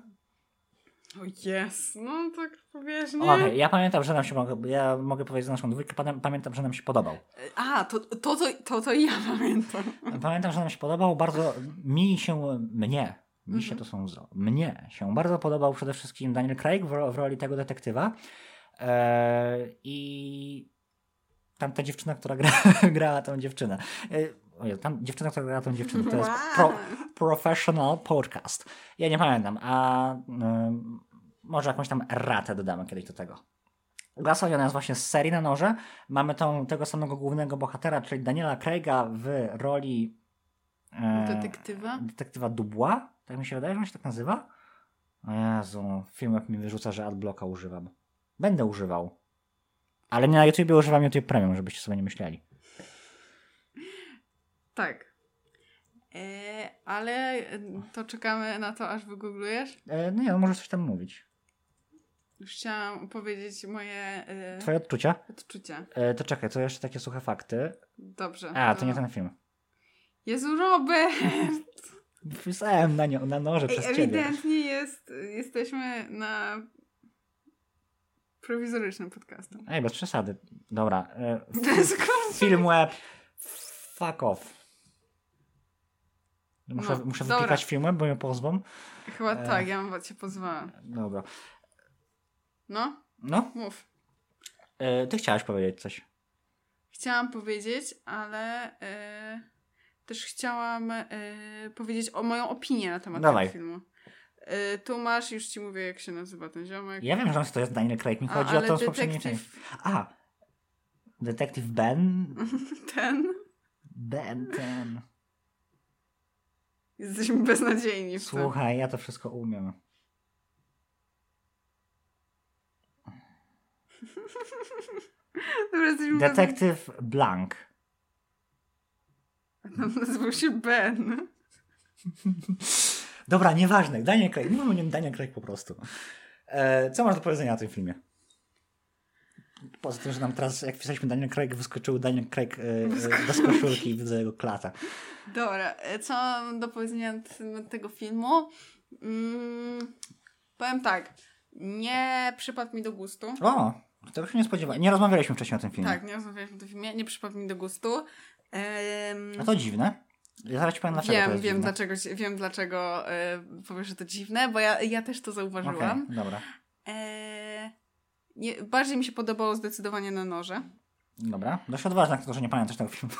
O jest, no tak powiesz, nie? Okej, ja pamiętam, że nam się, mogę, ja mogę powiedzieć naszą dwójkę, pamię- pamiętam, że nam się podobał. A, to, to, to, to, to ja pamiętam. Pamiętam, że nam się podobał bardzo, mi się, mnie, mi się Mhm. to są zro, mnie się bardzo podobał przede wszystkim Daniel Craig w, w roli tego detektywa eee, i tamta dziewczyna, która gra, grała tą dziewczynę. Eee, ojej, tam dziewczyna, która grała tą dziewczynę, to jest pro, professional podcast. Ja nie pamiętam, a ym, może jakąś tam ratę dodamy kiedyś do tego. Glass Onion jest właśnie z serii na noże. Mamy tą, tego samego głównego bohatera, czyli Daniela Craiga w roli e, Detektywa? detektywa Dubois. Tak mi się wydaje, że on się tak nazywa. O Jezu, filmek mi wyrzuca, że adblocka używam. Będę używał. Ale nie na YouTubie używam YouTube Premium, żebyście sobie nie myśleli. Tak. E, ale e, to czekamy na to, aż wygooglujesz. E, no nie, no możesz coś tam mówić. Już chciałam powiedzieć moje e, Twoje odczucia? odczucia. E, to czekaj, to jeszcze takie suche fakty. Dobrze. A, to nie ten film. Jezu, Robert! Pisałem na, nią, na noże Ej, przez ciebie. ewidentnie jest, jesteśmy na prowizorycznym podcastem. Ej, bez przesady. Dobra. E, film web. Fuck off. Muszę, No, muszę wypikać filmem, bo mnie pozwą. Chyba E. tak, ja bym cię pozwała. Dobra. No, No, mów. e, ty chciałaś powiedzieć coś. Chciałam powiedzieć, ale e, też chciałam e, powiedzieć o moją opinię na temat Dawaj. tego filmu. E, tu masz, już ci mówię, jak się nazywa ten ziomek. Ja wiem, że to jest Daniel Craig. Mi A, chodzi o ale to z poprzedniej detektyw-. A. Detektyw Ben. Ten. Ben ten. Jesteśmy beznadziejni w tym. Słuchaj, ja to wszystko umiem. Dobra, jesteśmy Detektyw Blank. beznadziejni. Nazywał się Ben. Dobra, nieważne. Daniel Craig. Mówimy o nim Daniel Craig po prostu. E, co masz do powiedzenia o tym filmie? Poza tym, że nam teraz, jak pisaliśmy Daniel Craig, wyskoczył Daniel Craig e, e, bez koszulki i widzę jego klata. Dobra, e, co mam do powiedzenia na temat tego filmu? Mm, powiem tak. Nie przypadł mi do gustu. O, tego się nie spodziewałem. Nie rozmawialiśmy wcześniej o tym filmie. Tak, nie rozmawialiśmy o tym filmie. Nie przypadł mi do gustu. Ehm, A to dziwne. Ja zaraz ci powiem dlaczego to wiem, jest wiem dziwne. dlaczego, wiem dlaczego e, powiesz, że to dziwne, bo ja, ja też to zauważyłam. Okej, dobra. E, nie, bardziej mi się podobało zdecydowanie na noże. Dobra. Dość odważna, to, że nie pamiętasz tego filmu.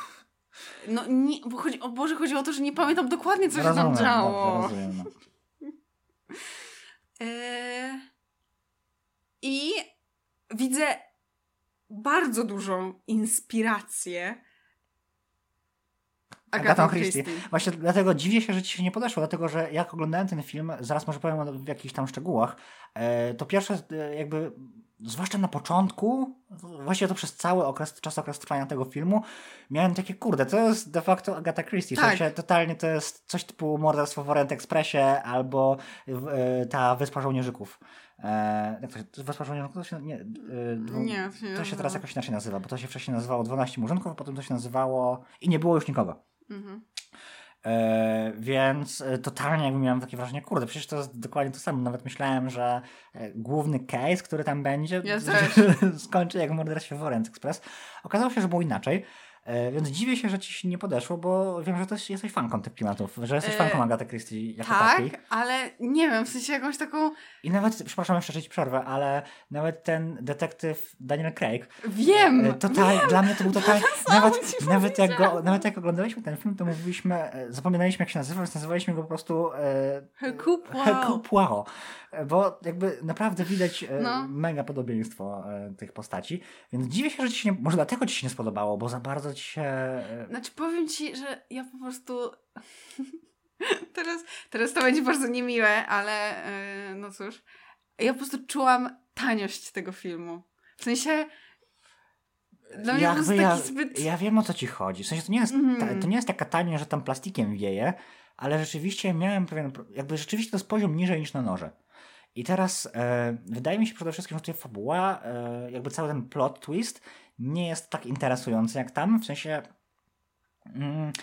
No nie, bo chodzi, o Boże, chodzi o to, że nie pamiętam dokładnie, co się Rozumiem, tam działo. dobrze, rozumiem, no. E, I widzę bardzo dużą inspirację Agatą Agatą Christie. Christie. Właśnie dlatego dziwię się, że ci się nie podeszło, dlatego że jak oglądałem ten film, zaraz może powiem o- w jakichś tam szczegółach, e, to pierwsze e, jakby, zwłaszcza na początku, właśnie to przez cały okres, czas okres trwania tego filmu, miałem takie, kurde, to jest de facto Agatha Christie. W Tak. sensie totalnie to jest coś typu Morderstwo w Orient Expressie albo e, ta Wyspa Żołnierzyków. E, jak to się, Wyspa Żołnierzyków to się, nie, dwu- Nie, to się nazywa. teraz jakoś inaczej nazywa, bo to się wcześniej nazywało 12 murzynków, a potem to się nazywało i nie było już nikogo. Mhm. E, więc e, totalnie jakby miałem takie wrażenie, kurde, przecież to jest dokładnie to samo. Nawet myślałem, że e, główny case, który tam będzie, Ja skończy jak morderstwo w Orient Express. Okazało się, że było inaczej. E, więc dziwię się, że ci się nie podeszło, bo wiem, że to jest, jesteś fanką tych klimatów, że jesteś E, fanką Agaty Christie jako Tak, takiej. ale nie wiem, w sensie jakąś taką. I nawet, przepraszam jeszcze, że ci przerwę, ale nawet ten detektyw Daniel Craig, Wiem! E, Total, dla mnie to był samo Nawet, nawet, jak go, nawet jak oglądaliśmy ten film, to mówiliśmy, zapominaliśmy jak się nazywa, więc nazywaliśmy go po prostu e, Hercule Poirot. E, Bo jakby naprawdę widać e, No. mega podobieństwo e, tych postaci. Więc dziwię się, że ci się nie, może dlatego ci się nie spodobało, bo za bardzo ci się. Znaczy powiem ci, że ja po prostu. teraz, teraz to będzie bardzo niemiłe, ale no cóż. Ja po prostu czułam taniość tego filmu. W sensie. Dla mnie jakby taki ja, zbyt. ja wiem o co ci chodzi. W sensie to nie jest, Mhm. ta, to nie jest taka tania, że tam plastikiem wieje, ale rzeczywiście miałem pewien. Jakby rzeczywiście to jest poziom niżej niż na noże. I teraz e, wydaje mi się przede wszystkim, że tutaj fabuła, e, jakby cały ten plot twist nie jest tak interesujący jak tam. W sensie mm,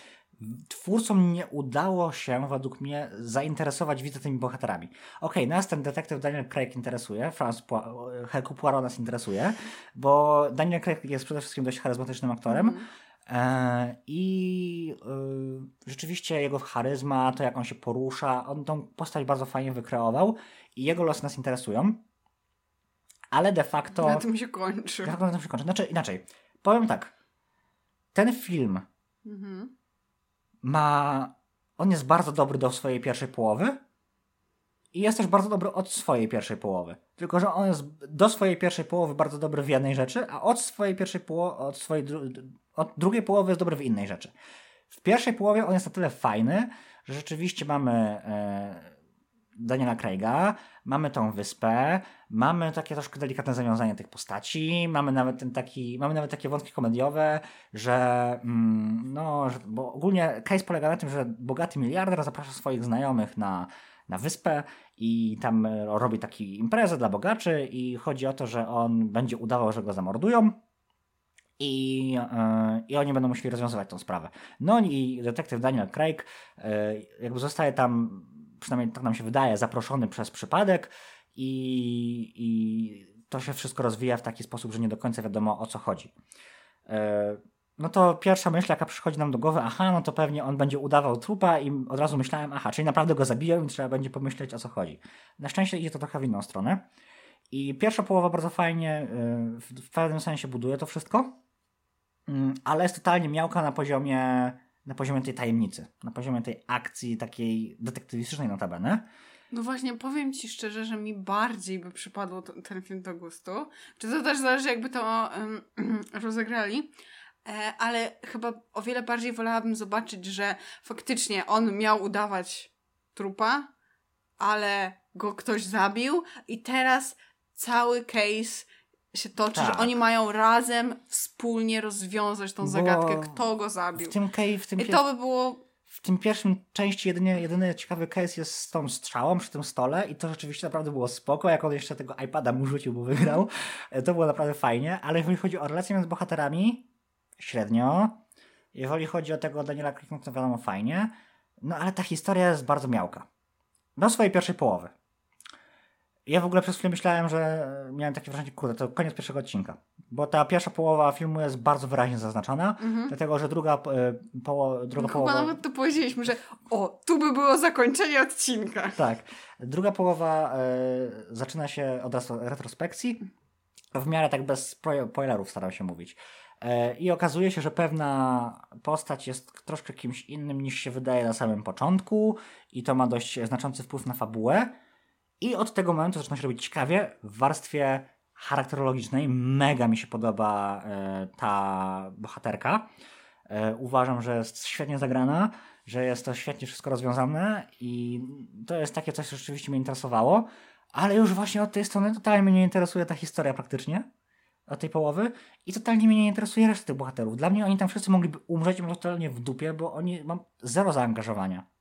twórcom nie udało się według mnie zainteresować widza tymi bohaterami. Okej, nas ten detektyw Daniel Craig interesuje, Franz Poi- Hercule Poirot nas interesuje, bo Daniel Craig jest przede wszystkim dość charyzmatycznym aktorem. E, I y, rzeczywiście jego charyzma, to jak on się porusza, on tą postać bardzo fajnie wykreował i jego losy nas interesują. Ale de facto. Na tym się kończy. Na tym się kończy? Znaczy, inaczej. Powiem tak. Ten film Mhm. ma. On jest bardzo dobry do swojej pierwszej połowy. I jest też bardzo dobry od swojej pierwszej połowy. Tylko, że on jest do swojej pierwszej połowy bardzo dobry w jednej rzeczy, a od swojej pierwszej połowy, od swojej dru- od drugiej połowy jest dobry w innej rzeczy. W pierwszej połowie on jest na tyle fajny, że rzeczywiście mamy e, Daniela Craiga, mamy tą wyspę, mamy takie troszkę delikatne zawiązanie tych postaci, mamy nawet ten taki, mamy nawet takie wątki komediowe, że mm, no, że, bo ogólnie case polega na tym, że bogaty miliarder zaprasza swoich znajomych na, na wyspę i tam robi taką imprezę dla bogaczy i chodzi o to, że on będzie udawał, że go zamordują i, e, i oni będą musieli rozwiązywać tą sprawę. No i detektyw Daniel Craig e, jakby zostaje tam, przynajmniej tak nam się wydaje, zaproszony przez przypadek i, i to się wszystko rozwija w taki sposób, że nie do końca wiadomo o co chodzi. E, No to pierwsza myśl, jaka przychodzi nam do głowy, aha, no to pewnie on będzie udawał trupa i od razu myślałem, aha, czyli naprawdę go zabiją i trzeba będzie pomyśleć o co chodzi. Na szczęście idzie to trochę w inną stronę. I pierwsza połowa bardzo fajnie, e, w, pewnym sensie buduje to wszystko, Mm, ale jest totalnie miałka na poziomie, na poziomie tej tajemnicy, na poziomie tej akcji takiej detektywistycznej notabene. No właśnie, powiem ci szczerze, że mi bardziej by przypadło to, ten film do gustu. Czy to też zależy, jakby to um, rozegrali. E, ale chyba o wiele bardziej wolałabym zobaczyć, że faktycznie on miał udawać trupa, ale go ktoś zabił i teraz cały case się toczy, Tak. że oni mają razem wspólnie rozwiązać tą Bo zagadkę, kto go zabił. W tym, kej- w tym, I to by było w tym pierwszym części jedynie, jedyny ciekawy case jest z tą strzałą przy tym stole i to rzeczywiście naprawdę było spoko, jak on jeszcze tego iPada mu rzucił, bo wygrał. E, To było naprawdę fajnie, ale jeżeli chodzi o relacje między bohaterami, średnio. Jeżeli chodzi o tego Daniela no to wiadomo fajnie. No ale ta historia jest bardzo miałka. Do swojej pierwszej połowy. Ja w ogóle przez chwilę myślałem, że miałem takie wrażenie, kurde, to koniec pierwszego odcinka. Bo ta pierwsza połowa filmu jest bardzo wyraźnie zaznaczona, dlatego że druga, e, poło, druga. No Chyba połowa... nawet to powiedzieliśmy, że o, tu by było zakończenie odcinka. Tak. Druga połowa e, zaczyna się od retrospekcji. W miarę tak bez spo- spoilerów staram się mówić. E, I okazuje się, że pewna postać jest troszkę kimś innym niż się wydaje na samym początku, i to ma dość znaczący wpływ na fabułę. I od tego momentu zaczyna się robić ciekawie w warstwie charakterologicznej. Mega mi się podoba e, ta bohaterka. E, uważam, że jest świetnie zagrana, że jest to świetnie wszystko rozwiązane i to jest takie coś, co rzeczywiście mnie interesowało. Ale już właśnie od tej strony totalnie mnie nie interesuje ta historia praktycznie od tej połowy i totalnie mnie nie interesuje reszta tych bohaterów. Dla mnie oni tam wszyscy mogliby umrzeć totalnie w dupie, bo oni mam zero zaangażowania.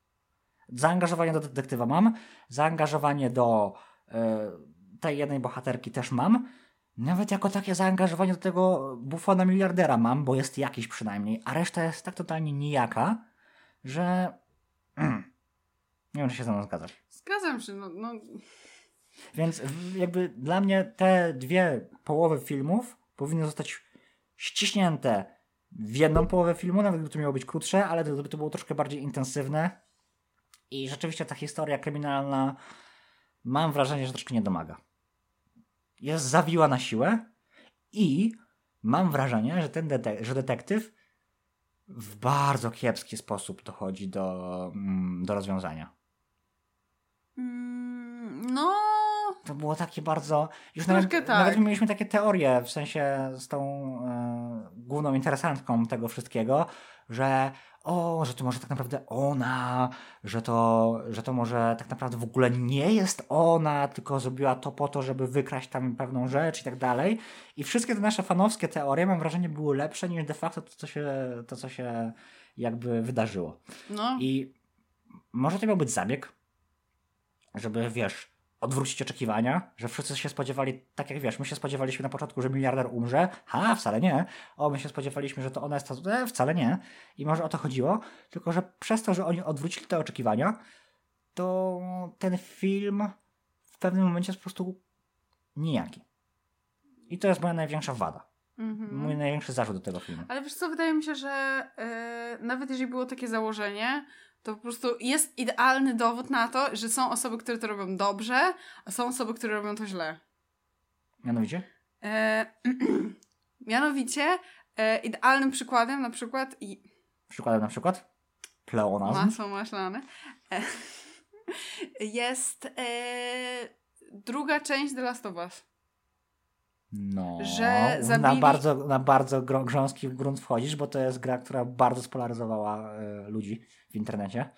Zaangażowanie do detektywa mam, zaangażowanie do e, tej jednej bohaterki też mam. Nawet jako takie zaangażowanie do tego bufona miliardera mam, bo jest jakiś przynajmniej, a reszta jest tak totalnie nijaka, że nie wiem, czy się ze mną zgadzasz. Zgadzam się, no, no więc jakby dla mnie te dwie połowy filmów powinny zostać ściśnięte w jedną połowę filmu, nawet gdyby to miało być krótsze, ale gdyby to było troszkę bardziej intensywne. I rzeczywiście ta historia kryminalna mam wrażenie, że troszkę nie domaga. Jest zawiła na siłę i mam wrażenie, że ten dete że detektyw w bardzo kiepski sposób dochodzi do, mm, do rozwiązania. Mm, no, to było takie bardzo. Już nawet, tak. nawet mieliśmy takie teorie, w sensie z tą e, główną interesantką tego wszystkiego, że o, że to może tak naprawdę ona, że to, że to może tak naprawdę w ogóle nie jest ona, tylko zrobiła to po to, żeby wykraść tam pewną rzecz i tak dalej. I wszystkie te nasze fanowskie teorie, mam wrażenie, były lepsze niż de facto to, co się, to, co się jakby wydarzyło. No. I może to miał być zabieg, żeby, wiesz, odwrócić oczekiwania, że wszyscy się spodziewali, tak jak wiesz, my się spodziewaliśmy na początku, że miliarder umrze, ha, wcale nie. O, my się spodziewaliśmy, że to ona jest ta, e, wcale nie. I może o to chodziło, tylko że przez to, że oni odwrócili te oczekiwania, to ten film w pewnym momencie jest po prostu nijaki. I to jest moja największa wada. Mhm. Mój największy zarzut do tego filmu. Ale wiesz co, wydaje mi się, że yy, nawet jeżeli było takie założenie, to po prostu jest idealny dowód na to, że są osoby, które to robią dobrze, a są osoby, które robią to źle. Mianowicie? E, mianowicie, e, idealnym przykładem na przykład... I... Przykładem na przykład? Pleonazm? Masło maślane. E, jest e, druga część The Last of Us. No, że zabili... na bardzo, na bardzo grząski grunt wchodzisz, bo to jest gra, która bardzo spolaryzowała y, ludzi w internecie.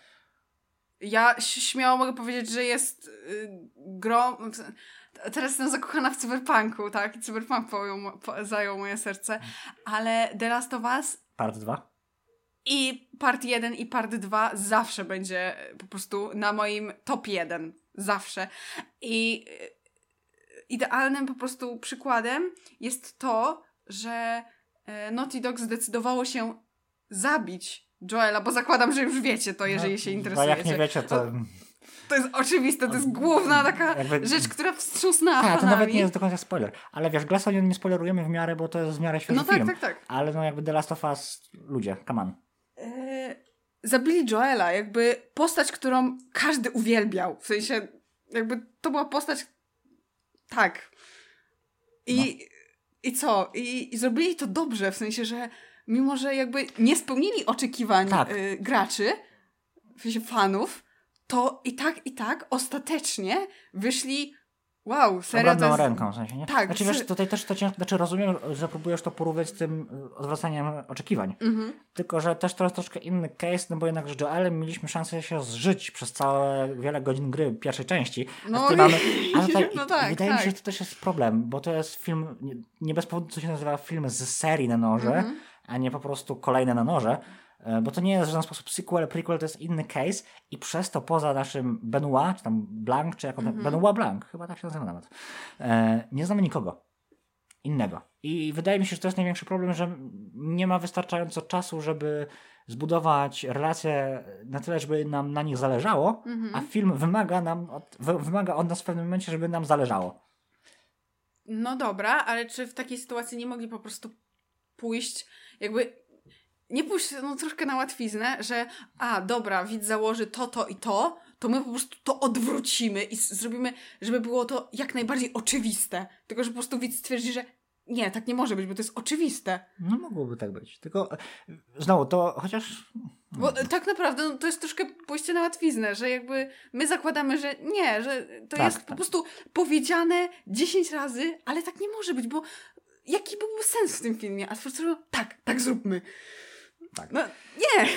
Ja śmiało mogę powiedzieć, że jest y, grą... Teraz jestem zakochana w cyberpunku, tak? Cyberpunk pojął, po, zajął moje serce, ale The Last of Us... Part 2? I part 1 i part 2 zawsze będzie po prostu na moim top 1. Zawsze. I idealnym po prostu przykładem jest to, że e, Naughty Dog zdecydowało się zabić Joela, bo zakładam, że już wiecie to, jeżeli no, się interesujecie. No jak nie wiecie, to... To jest oczywiste, to jest główna taka jakby... rzecz, która wstrząsnęła Tak, to nawet nie jest do końca spoiler. Ale wiesz, Glass nie spoilerujemy w miarę, bo to jest w miarę świeży no, tak, film. tak, tak. Ale no jakby The Last of Us, ludzie, come on. Yy, zabili Joela, jakby postać, którą każdy uwielbiał. W sensie, jakby to była postać, tak. I, no. i co? I, I zrobili to dobrze, w sensie, że mimo, że jakby nie spełnili oczekiwań tak. y, graczy, w sensie fanów, to i tak, i tak ostatecznie wyszli Wow, serio Obrotną jest... ręką, w sensie, nie? Tak. Znaczy, wiesz, tutaj też to ciężko, znaczy rozumiem, że próbujesz to porównać z tym y, odwracaniem oczekiwań. Mhm. Tylko, że też to jest troszkę inny case, no bo jednak z Joelem mieliśmy szansę się zżyć przez całe wiele godzin gry pierwszej części. No, i... mamy... Ale tutaj, no tak, wydaje tak. mi się, że to też jest problem, bo to jest film, nie, nie bez powodu co się nazywa film z serii na noże, mhm. a nie po prostu kolejne na noże. E, bo to nie jest w żaden sposób sequel, prequel, to jest inny case i przez to poza naszym Benoit, czy tam Blanc, czy jak on, mm-hmm. Benoit Blanc, chyba tak się nazywa nawet, e, nie znamy nikogo innego. I wydaje mi się, że to jest największy problem, że nie ma wystarczająco czasu, żeby zbudować relacje na tyle, żeby nam na nich zależało, mm-hmm. a film wymaga, nam od, wymaga od nas w pewnym momencie, żeby nam zależało. No dobra, ale czy w takiej sytuacji nie mogli po prostu pójść, jakby nie pójść no, troszkę na łatwiznę, że a, dobra, widz założy to, to i to, to my po prostu to odwrócimy i zrobimy, żeby było to jak najbardziej oczywiste. Tylko, że po prostu widz stwierdzi, że nie, tak nie może być, bo to jest oczywiste. No mogłoby tak być. Tylko e, znowu to chociaż. Bo e, tak naprawdę no, to jest troszkę pójście na łatwiznę, że jakby my zakładamy, że nie, że to Tak, jest tak. po prostu powiedziane 10 razy, ale tak nie może być, bo jaki byłby sens w tym filmie? A twórcy tak, tak zróbmy. Tak. No nie!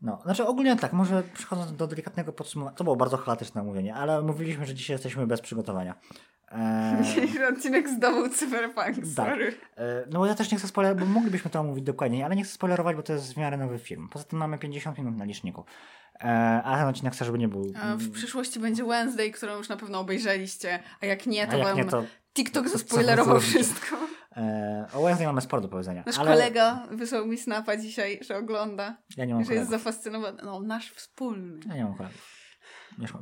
No, znaczy ogólnie tak, może przechodząc do delikatnego podsumowania. To było bardzo chaotyczne mówienie, ale mówiliśmy, że dzisiaj jesteśmy bez przygotowania. Eee, Odcinek z domu Cyberpunk, Tak. sorry. e, no bo ja też nie chcę spoilerować, bo moglibyśmy to omówić dokładniej, ale nie chcę spoilerować, bo to jest w miarę nowy film. Poza tym mamy 50 minut na liczniku. E, a ten odcinek chcę, żeby nie był. A w przyszłości będzie Wednesday, którą już na pewno obejrzeliście, a jak nie, A to jak wam nie, to TikTok zaspoilerował wszystko. e, o Wednesday mamy sporo do powiedzenia. Nasz ale kolega wysłał mi snapa dzisiaj, że ogląda, Ja nie mam że jest kolegów. zafascynowany. No, nasz wspólny. Ja nie mam kolegów.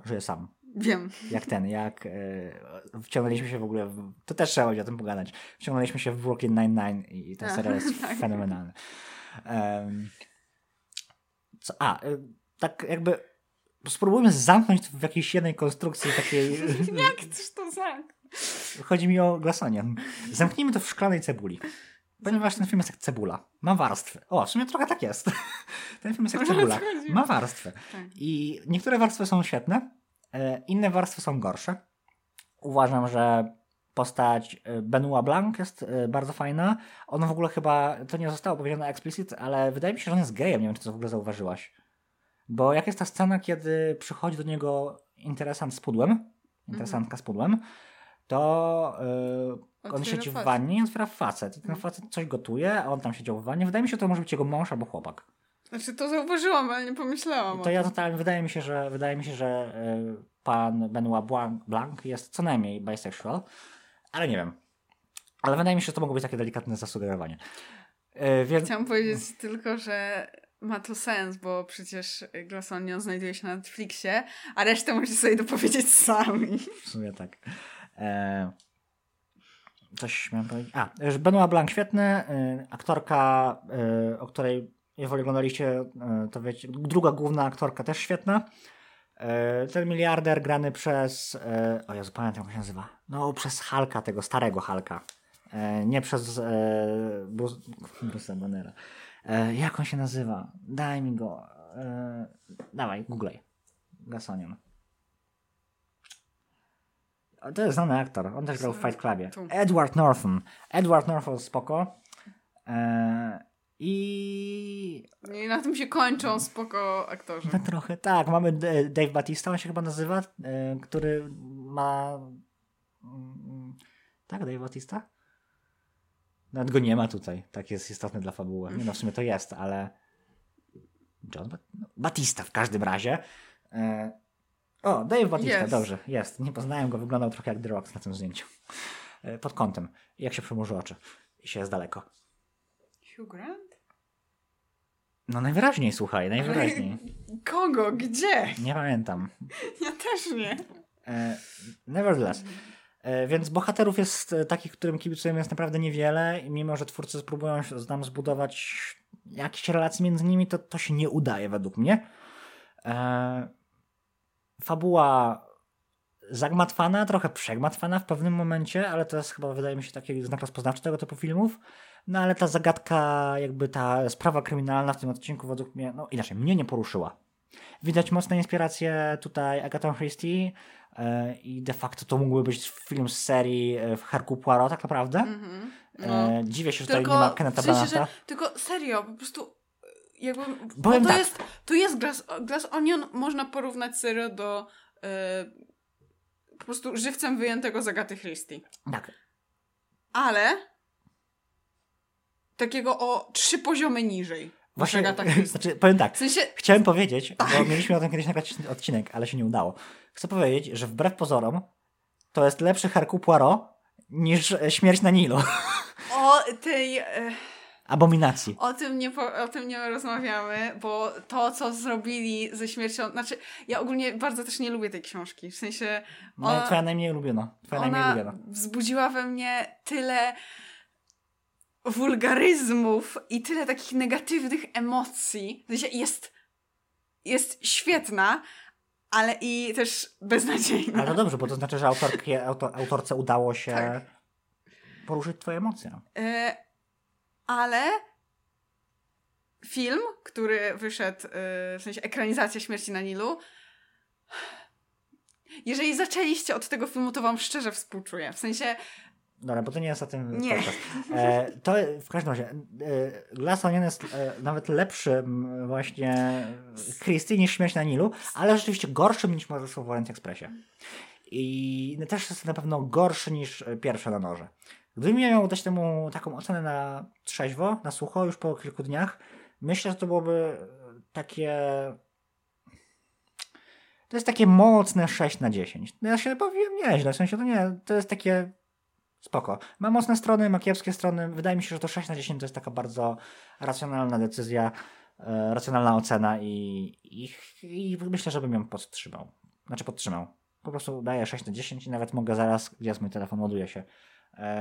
Żyję sam. Wiem. Jak ten, jak e, wciągnęliśmy się w ogóle, w, to też trzeba będzie o tym pogadać, wciągnęliśmy się w Brooklyn Nine-Nine i, i ten serial jest tak. fenomenalny. Em, co, a, e, tak jakby spróbujmy zamknąć w jakiejś jednej konstrukcji takiej, Jak chcesz to zamknąć? Chodzi mi o Glassonian. Zamknijmy to w szklanej cebuli. Ponieważ ten film jest jak cebula. Ma warstwy. O, w sumie trochę tak jest. Ten film jest jak cebula. chodzi? Ma warstwy. Tak. I niektóre warstwy są świetne, e, inne warstwy są gorsze. Uważam, że postać e, Benoit Blanc jest e, bardzo fajna. On w ogóle chyba, to nie zostało powiedziane explicit, ale wydaje mi się, że on jest gejem. Nie wiem, czy to w ogóle zauważyłaś. Bo jak jest ta scena, kiedy przychodzi do niego interesant z pudłem, interesantka z pudłem, to e, on siedzi w wannie i otwiera facet. I ten facet coś gotuje, a on tam siedział w wannie. Wydaje mi się, że to może być jego mąż albo chłopak. Znaczy to zauważyłam, ale nie pomyślałam. To o ja totalnie, wydaje mi się, że wydaje mi się, że y, pan Benoit Blanc, Blanc jest co najmniej bisexual, ale nie wiem. Ale wydaje mi się, że to mogło być takie delikatne zasugerowanie. Y, więc Chciałam powiedzieć tylko, że ma to sens, bo przecież Glass Onion znajduje się na Netflixie, a resztę musicie sobie dopowiedzieć sami. w sumie tak. E, coś miałem powiedzieć. A, że Benoit Blanc świetny, y, aktorka, o której jeżeli oglądaliście, to wiecie, druga główna aktorka też świetna. E, Ten miliarder grany przez. e, O Jezu, pamiętam jak się nazywa. No, przez Halka, tego starego Halka. E, Nie przez e, Bruce, Bruce'a Bannera. E, Jak on się nazywa? Daj mi go. E, Dawaj, googlej. Gasonian. To jest znany aktor. On też grał w Fight Clubie. Edward Norton. Edward Norton spoko. E, I I na tym się kończą spoko aktorzy. no trochę tak. Mamy Dave Batista, on się chyba nazywa, e, który ma. mm, Tak, Dave Batista? Nawet go nie ma tutaj. Tak jest istotny dla fabuły. Nie no, w sumie to jest, ale. John Bat- no, Batista w każdym razie. E, O, Dave Batista, Jest. dobrze, jest. Nie poznałem go, wyglądał trochę jak The Rock na tym zdjęciu. E, Pod kątem. Jak się przymruży oczy. I się jest daleko. Hugh Grant? No najwyraźniej, słuchaj, najwyraźniej. Kogo? Gdzie? Nie pamiętam. Ja też nie. E, nevertheless. E, więc bohaterów jest takich, którym kibicujemy jest naprawdę niewiele i mimo, że twórcy spróbują nam zbudować jakieś relacje między nimi, to to się nie udaje według mnie. Fabuła zagmatwana, trochę przegmatwana w pewnym momencie, ale to jest chyba, wydaje mi się, taki znak rozpoznawczy tego typu filmów. No ale ta zagadka, jakby ta sprawa kryminalna w tym odcinku według mnie, no inaczej, mnie nie poruszyła. Widać mocne inspiracje tutaj Agatha Christie e, i de facto to mógłby być film z serii e, w Hercule Poirot tak naprawdę. Mhm. No. E, dziwię się, że tutaj Tylko, nie ma Kenneta w sensie, że, tylko serio, po prostu jakby, Powiem to tak. jest, to jest Glass, Glass Onion, można porównać serio do e, po prostu żywcem wyjętego z Agaty Christie. Tak, Ale takiego o trzy poziomy niżej. właśnie, Agata Christie. znaczy, powiem tak, W sensie, chciałem powiedzieć, bo Tak. mieliśmy o tym kiedyś nagrać odcinek, ale się nie udało. Chcę powiedzieć, że wbrew pozorom to jest lepszy Hercule Poirot niż e, Śmierć na Nilu. o tej... E, Abominacji. O tym, nie o tym nie rozmawiamy, bo to, co zrobili ze śmiercią. Znaczy, ja ogólnie bardzo też nie lubię tej książki. W sensie. No, Ona, twoja najmniej ulubiona. Twoja najmniej ona ulubiona. wzbudziła we mnie tyle wulgaryzmów i tyle takich negatywnych emocji. W sensie jest, jest świetna, ale i też beznadziejna. Ale to dobrze, bo to znaczy, że autorki, auto, autorce udało się Tak. poruszyć twoje emocje. E, ale film, który wyszedł, e, w sensie ekranizacja Śmierci na Nilu, jeżeli zaczęliście od tego filmu, to wam szczerze współczuję. W sensie Dobra, bo to nie jest o tym Nie. podcast. E, to w każdym razie, e, Glass Onion jest e, nawet lepszym właśnie Christie niż Śmierć na Nilu, ale rzeczywiście gorszym niż Morderstwo w Orient Expressie. I też jest na pewno gorszy niż pierwsze na noże. Gdybym miał dać temu taką ocenę na trzeźwo, na sucho, już po kilku dniach, myślę, że to byłoby takie... To jest takie mocne 6 na 10. No ja się powiem nieźle, w sensie to nie, to jest takie spoko. Ma mocne strony, ma kiepskie strony. Wydaje mi się, że to 6 na 10 to jest taka bardzo racjonalna decyzja, e, racjonalna ocena i, i, i myślę, że bym ją podtrzymał. Znaczy podtrzymał. Po prostu daję 6 na 10 i nawet mogę zaraz, gdzie jest mój telefon, ładuje się, e,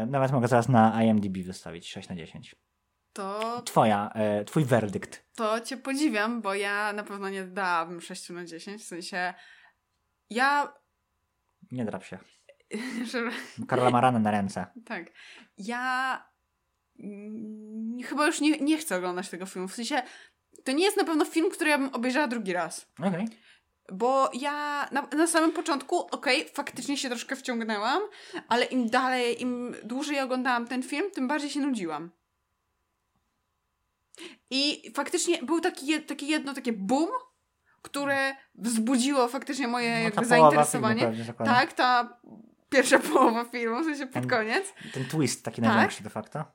nawet mogę zaraz na IMDb wystawić 6 na 10. to, Twoja, e, twój werdykt. to cię podziwiam, bo ja na pewno nie dałabym 6 na 10. W sensie ja, Nie drap się. że, Karola ma ranę na ręce. tak, ja mm, chyba już nie, nie chcę oglądać tego filmu. W sensie to nie jest na pewno film, który ja bym obejrzała drugi raz. Okej. Bo ja na, na samym początku, okej, faktycznie się troszkę wciągnęłam, ale im dalej, im dłużej oglądałam ten film, tym bardziej się nudziłam. I faktycznie był taki, takie jedno takie boom, które wzbudziło faktycznie moje No, zainteresowanie. pewnie tak, ta pierwsza połowa filmu, w sensie pod Ten- koniec. Ten twist taki Tak. największy de facto.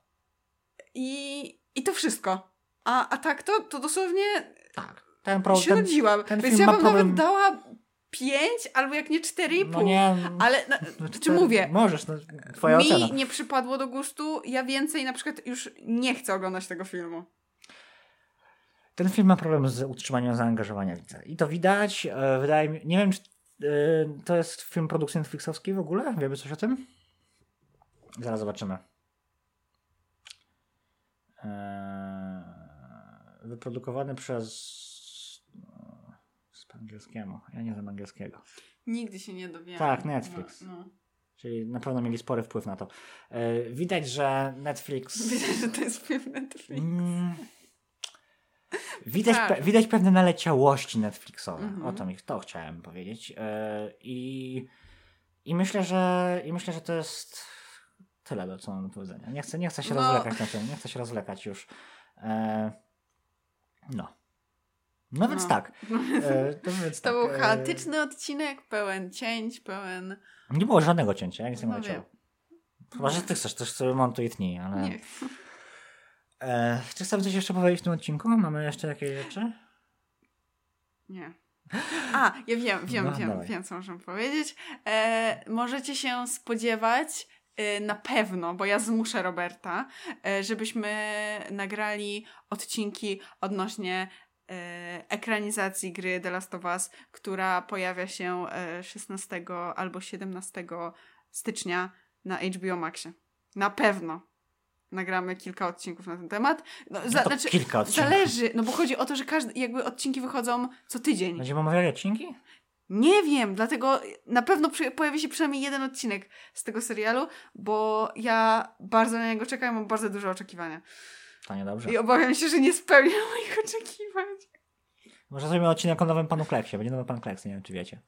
I, I to wszystko. A, a tak to, to dosłownie Tak. Ten problem. się ten Więc film ja bym problem- nawet dała pięć, albo jak nie cztery i pół. No nie. Ale no czy cztery- mówię, Możesz, no, twoja mi ocena. nie przypadło do gustu, ja więcej na przykład już nie chcę oglądać tego filmu. Ten film ma problem z utrzymaniem zaangażowania widza. I to widać. E, wydaje mi Nie wiem, czy e, to jest film produkcji Netflixowskiej w ogóle? Wiemy coś o tym? Zaraz zobaczymy. E, wyprodukowany przez. No, po angielskiemu. Ja nie znam angielskiego. Nigdy się nie dowiemy. Tak, Netflix. No, no. Czyli na pewno mieli spory wpływ na to. E, widać, że Netflix. Widać, że to jest film Netflix. Mm. Widać, Tak. pe- widać pewne naleciałości Netflixowe. Mhm. O to mi to chciałem powiedzieć. E, I, i myślę, że i myślę, że to jest tyle, do co mam do powiedzenia. Nie chcę, nie chcę się No. rozwlekać na tym, nie chcę się rozwlekać już. E, no. No więc No. tak. E, to więc To tak. był e, chaotyczny odcinek, pełen cięć, pełen... Nie było żadnego cięcia, ja nic nie No. Chyba, że ty chcesz, też sobie montuj i tnij, ale... Nie. E, czy chcemy coś jeszcze powiedzieć w tym odcinku? Mamy jeszcze jakieś rzeczy? Nie. A, ja wiem, wiem, No, wiem, dawaj. wiem, co możemy powiedzieć. E, możecie się spodziewać e, na pewno, bo ja zmuszę Roberta, e, żebyśmy nagrali odcinki odnośnie ekranizacji gry The Last of Us, która pojawia się e, 16 albo 17 stycznia na HBO Maxie. Na pewno nagramy kilka odcinków na ten temat. No, za, to znaczy, kilka odcinków. Zależy, no bo chodzi o to, że każdy, jakby odcinki wychodzą co tydzień. Będziemy omawiali odcinki? Nie wiem, dlatego na pewno pojawi się przynajmniej jeden odcinek z tego serialu, bo ja bardzo na niego czekam, mam bardzo duże oczekiwania. To niedobrze. I obawiam się, że nie spełnię moich oczekiwań. Może zrobimy odcinek o nowym panu Kleksie. Będzie nowy pan Kleks, nie wiem czy wiecie.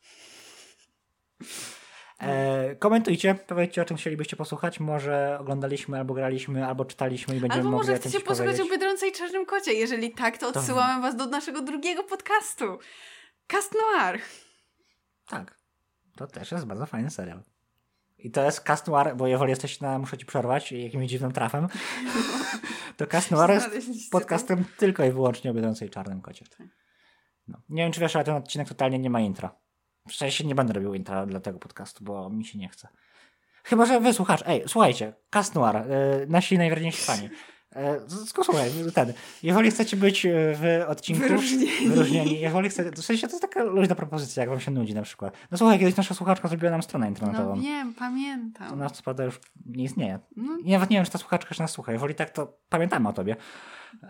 E, komentujcie, powiedzcie o czym chcielibyście posłuchać. Może oglądaliśmy, albo graliśmy, albo czytaliśmy i będziemy Albo mogli może o chcecie posłuchać powiedzieć. o Biedronce i Czarnym Kocie. Jeżeli tak, to To- odsyłamy was do naszego drugiego podcastu. Cast Noir. Tak. To też jest bardzo fajny serial. I to jest Cast Noir, bo jeżeli jesteś na, muszę ci przerwać jakimś dziwnym trafem, to Cast Noir jest podcastem tylko i wyłącznie o Biedronce i Czarnym Kocie. No. Nie wiem, czy wiesz, ale ten odcinek totalnie nie ma intra. W sensie nie będę robił intra dla tego podcastu, bo mi się nie chce. Chyba, że wysłuchasz. Ej, słuchajcie, Cast Noir, e, nasi najwierniejsi fani. E, słuchaj, ten. Jeżeli chcecie być e, w odcinku Wyróżnieni. wyróżnieni, jeżeli chcecie, w sensie to jest taka luźna propozycja, jak wam się nudzi na przykład. No słuchaj, kiedyś nasza słuchaczka zrobiła nam stronę No internetową. wiem, pamiętam. Ona co prawda już nie istnieje. No, nawet nie wiem, czy ta słuchaczka jeszcze nas słucha. Jeżeli tak, to pamiętamy o tobie.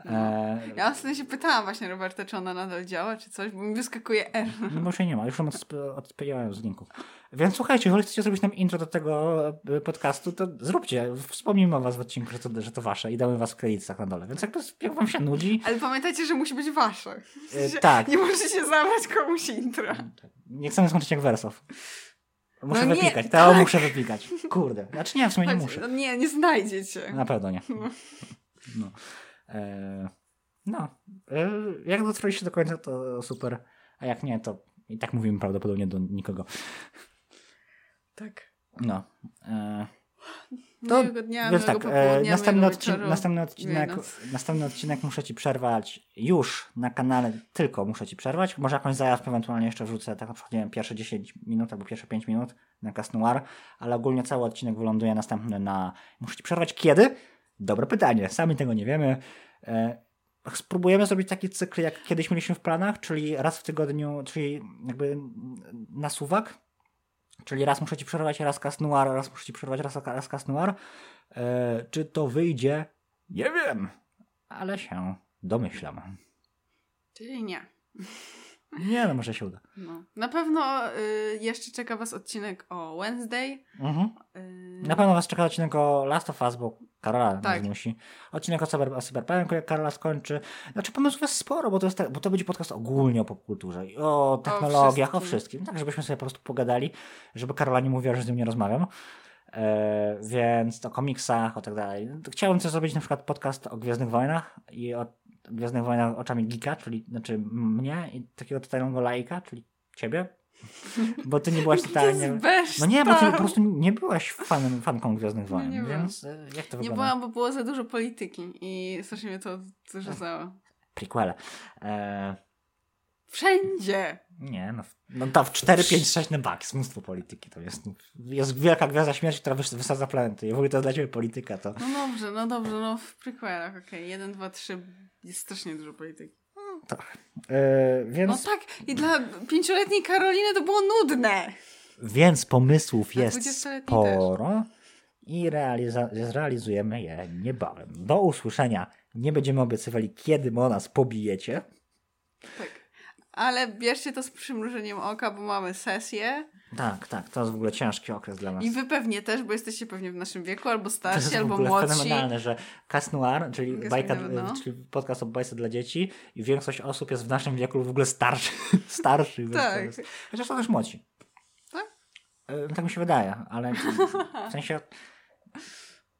E, Ja ostatnio się pytałam właśnie Roberta, czy ona nadal działa, czy coś, bo mi wyskakuje R. no już jej nie ma, już ją odpięłam z linku. Więc słuchajcie, jeżeli chcecie zrobić nam intro do tego e, podcastu, to zróbcie. Wspomnijmy o was w odcinku, że to, że to wasze i damy was w kredytach na dole. Więc jakby, jak wam się nudzi, Ale pamiętajcie, że musi być wasze. W e, sensie tak. Nie możecie zabrać komuś intra. Nie chcemy skończyć jak Wersow. Muszę No nie, wypikać. Teo tak. muszę wypikać. Kurde. Znaczy nie, w sumie nie muszę. no nie, nie znajdziecie. Na pewno nie. No. E, no. E, jak dotrwaliście do końca, to super. A jak nie, to i tak mówimy prawdopodobnie do nikogo. Tak. No. E, To- Miłego dnia, tak, e, następny, odcin wieczoru. następny, odcinek, następny odcinek muszę ci przerwać już na kanale, tylko muszę ci przerwać. Może jakąś zajawkę ewentualnie jeszcze wrzucę, tak na przykład, nie wiem, pierwsze 10 minut albo pierwsze 5 minut na Cast Noir, ale ogólnie cały odcinek wyląduje następny na... Muszę ci przerwać kiedy? Dobre pytanie, sami tego nie wiemy. E, Spróbujemy zrobić taki cykl, jak kiedyś mieliśmy w planach, czyli raz w tygodniu, czyli jakby na suwak, Czyli raz muszę ci przerwać, raz Cast Noir, raz muszę ci przerwać, raz, raz Cast Noir. E, czy to wyjdzie? Nie wiem, ale się domyślam. Czyli nie. Nie no, może się uda. No. Na pewno y, jeszcze czeka was odcinek o Wednesday. Mhm. Y, Na pewno was czeka odcinek o Last of Us, bo Karola Tak. musi. Odcinek o, cyber, o Cyberpunku, jak Karola skończy. Znaczy pomysłów jest sporo, bo to, jest tak, bo to będzie podcast ogólnie o popkulturze, i o technologiach, o wszystkim. wszystkim. Tak, żebyśmy sobie po prostu pogadali, żeby Karola nie mówiła, że z nią nie rozmawiam. E, więc o komiksach, o tak dalej. Chciałbym też zrobić na przykład podcast o Gwiezdnych Wojnach i o Gwiezdnych Wojnach oczami Gika, czyli znaczy mnie i takiego totalnego laika, czyli ciebie. Bo ty nie byłaś To totalnie... No nie, bo ty po prostu nie byłaś fanem, fanką Gwiezdnych Wojen, nie więc e, jak to Nie wygląda? byłam, bo było za dużo polityki i strasznie mnie to zrzucało. Prequele. E, Wszędzie! nie, no, no to w 4, 5, 6 na bak, jest mnóstwo polityki. To jest, jest wielka gwiazda śmierci, która wys- wysadza planety. I w ogóle to jest dla ciebie polityka. To No dobrze, no dobrze, no w prequelach, okej. Jeden, dwa, trzy, jest strasznie dużo polityki. e, więc, No tak, i dla pięcioletniej Karoliny to było nudne! więc pomysłów jest 20-letniej sporo i realiza- zrealizujemy je niebawem. Do usłyszenia. Nie będziemy obiecywali, kiedy o nas pobijecie. Tak. Ale bierzcie to z przymrużeniem oka, bo mamy sesję. Tak, tak, to jest w ogóle ciężki okres dla nas. I wy pewnie też, bo jesteście pewnie w naszym wieku, albo To jest starsi, w albo ogóle młodsi. fenomenalne, że Cas Noir, czyli, Cas bajka, no. czyli podcast o bajce dla dzieci i większość osób jest w naszym wieku w ogóle starszy, starszych. więc Tak. Chociaż są też młodzi. Tak? E, Tak mi się wydaje, ale w sensie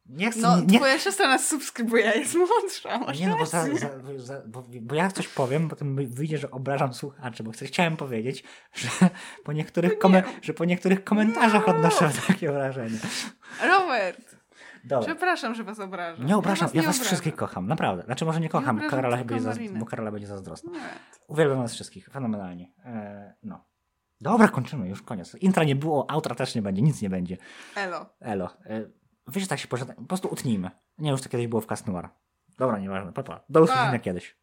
nie chcę... No, nie, twoja siostra nas subskrybuje, jest młodsza. masz nie no, bo, za, za, za, bo, bo ja coś powiem, potem wyjdzie, że obrażam słuchaczy, bo chciałem powiedzieć, że po niektórych, kome, że po niektórych komentarzach odnoszę takie wrażenie. Robert, Dobra. przepraszam, że was obrażam. Nie obrażam, ja was, obrażam. wszystkich kocham, naprawdę. Znaczy może nie kocham, obrażam Karola za, Marinę. bo Karola będzie zazdrosna. Nie. Uwielbiam was wszystkich, fenomenalnie. E, no. Dobra, kończymy, już koniec. Intra nie było, outra też nie będzie, nic nie będzie. Elo. Elo. E, wiesz, tak się po prostu utnijmy. Nie, już to kiedyś było w Cast Noir. Dobra, nieważne, papa. Do usłyszenia kiedyś.